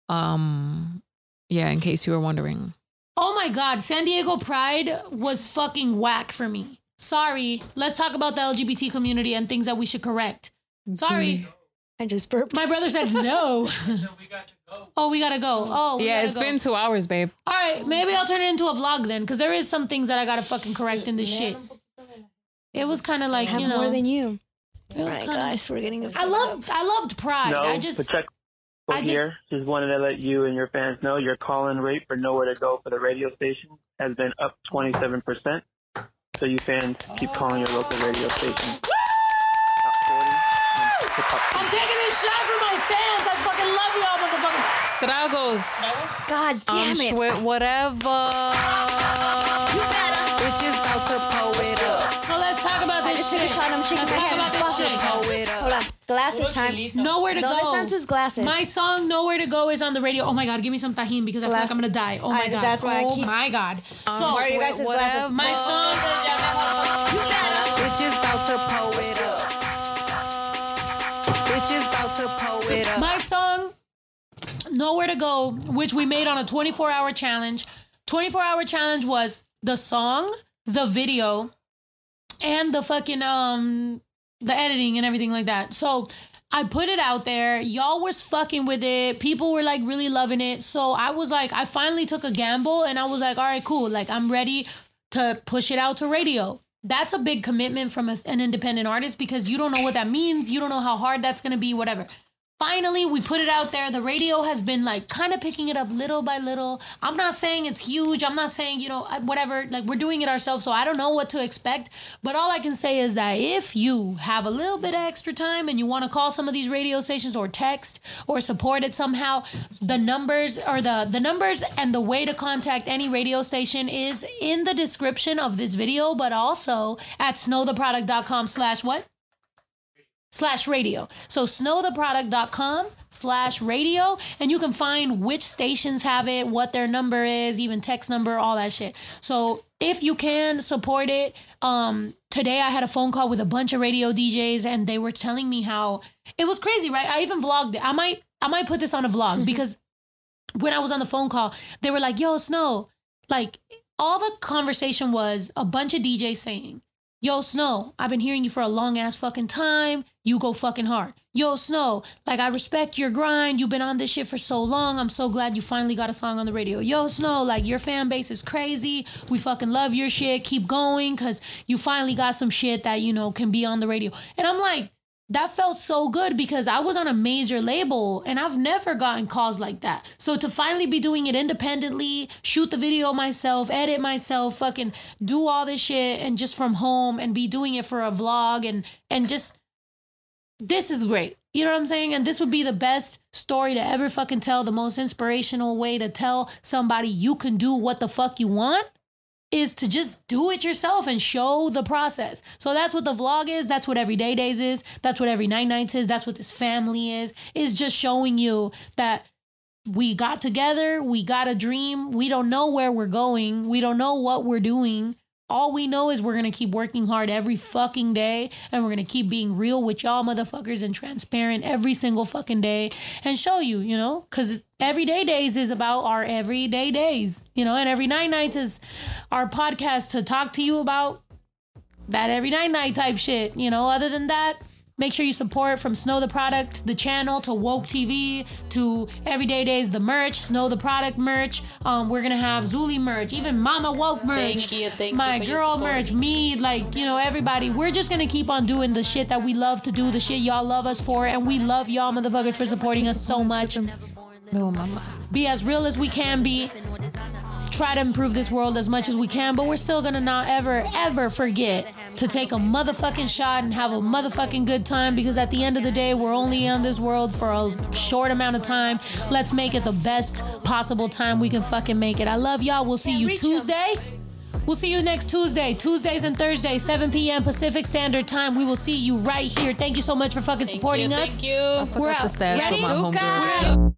Um, yeah, in case you were wondering. Oh my God, San Diego Pride was fucking whack for me. Sorry. Let's talk about the LGBT community and things that we should correct. Sorry. I just burped. My brother said no. *laughs* oh, we gotta go. Oh, we Yeah, gotta it's go. been two hours, babe. All right, maybe I'll turn it into a vlog then, because there is some things that I gotta fucking correct in this shit. It was kind of like I have you know. more than you. it was All right, kinda- guys, we're getting. I loved I loved Pride. No, I just Pacheco I just- here. Just wanted to let you and your fans know your call-in rate for Nowhere to Go for the radio station has been up 27%. So you fans keep calling your local radio station. Top 40 and hip-hop I'm taking this shot for my fans. I fucking love y'all, motherfuckers. Dragos. God I'm damn it. sweat whatever. Bitches about to pull it up. So let's talk about I this just took shit. a shot. I'm shaking my head. Let's talk about this shit. Pull it Hold on. Glasses time. Nowhere to No, go. let's glasses. My song "Nowhere to Go" is on the radio. Oh my god, give me some tajin because I feel like I'm gonna die. Oh my I- god. that's why I oh keep- my god. So Where are you guys' glasses? my song Bitches about to pull it up. Bitches about to pull it up. my song "Nowhere to Go," which we made on a 24 hour challenge. 24 hour challenge was the song, the video, and the fucking um the editing and everything like that. So I put it out there. Y'all was fucking with it. People were like really loving it. So I was like, I finally took a gamble and I was like, all right, cool. Like I'm ready to push it out to radio. that's a big commitment from a, an independent artist because you don't know what that means. You don't know how hard that's going to be, whatever. Finally, we put it out there. The radio has been like kind of picking it up little by little. I'm not saying it's huge. I'm not saying, you know, whatever. Like, we're doing it ourselves. So I don't know what to expect. But all I can say is that if you have a little bit of extra time and you want to call some of these radio stations or text or support it somehow, the numbers or the, the numbers and the way to contact any radio station is in the description of this video, but also at snowtheproduct.com slash what? Slash radio. So snowtheproduct.com slash radio and you can find which stations have it, what their number is, even text number, all that shit. So if you can support it, um today I had a phone call with a bunch of radio DJs and they were telling me how it was crazy, right? I even vlogged it. I might I might put this on a vlog *laughs* because when I was on the phone call, they were like, "Yo, Snow, like all the conversation was a bunch of DJs saying, Yo, Snow, I've been hearing you for a long ass fucking time. You go fucking hard. Yo, Snow, like I respect your grind. You've been on this shit for so long. I'm so glad you finally got a song on the radio. Yo, Snow, like your fan base is crazy. We fucking love your shit. Keep going because you finally got some shit that, you know, can be on the radio. And I'm like, that felt so good because I was on a major label and I've never gotten calls like that. So to finally be doing it independently, shoot the video myself, edit myself, fucking do all this shit and just from home and be doing it for a vlog and and just this is great. You know what I'm saying? And this would be the best story to ever fucking tell, the most inspirational way to tell somebody you can do what the fuck you want is to just do it yourself and show the process. So that's what the vlog is. That's what Everyday Days is. That's what Every Night Nights is. That's what this family is. Is just showing you that we got together, we got a dream. We don't know where we're going. We don't know what we're doing. All we know is we're gonna keep working hard every fucking day and we're gonna keep being real with y'all motherfuckers and transparent every single fucking day and show you, you know, because everyday days is about our everyday days, you know, and every night nights is our podcast to talk to you about that every night night type shit, you know. Other than that, make sure you support from Snow Tha Product, the channel, to Woke TV, to Everyday Days, the merch, Snow Tha Product merch. Um, we're gonna have Zuli merch, even Mama Woke merch. Thank you, thank my for girl support. merch, me, like you know, everybody. We're just gonna keep on doing the shit that we love to do, the shit y'all love us for, and we love y'all motherfuckers for supporting us so much. No, mama. Be as real as we can be. Try to improve this world as much as we can, but we're still gonna not ever, ever forget to take a motherfucking shot and have a motherfucking good time because at the end of the day, we're only on this world for a short amount of time. Let's make it the best possible time we can fucking make it. I love y'all. We'll see you Tuesday. We'll see you next Tuesday. Tuesdays and Thursdays, 7 p.m. Pacific Standard Time. We will see you right here. Thank you so much for fucking supporting us. Thank you. I We're the out. stash Ready? for my. We're out.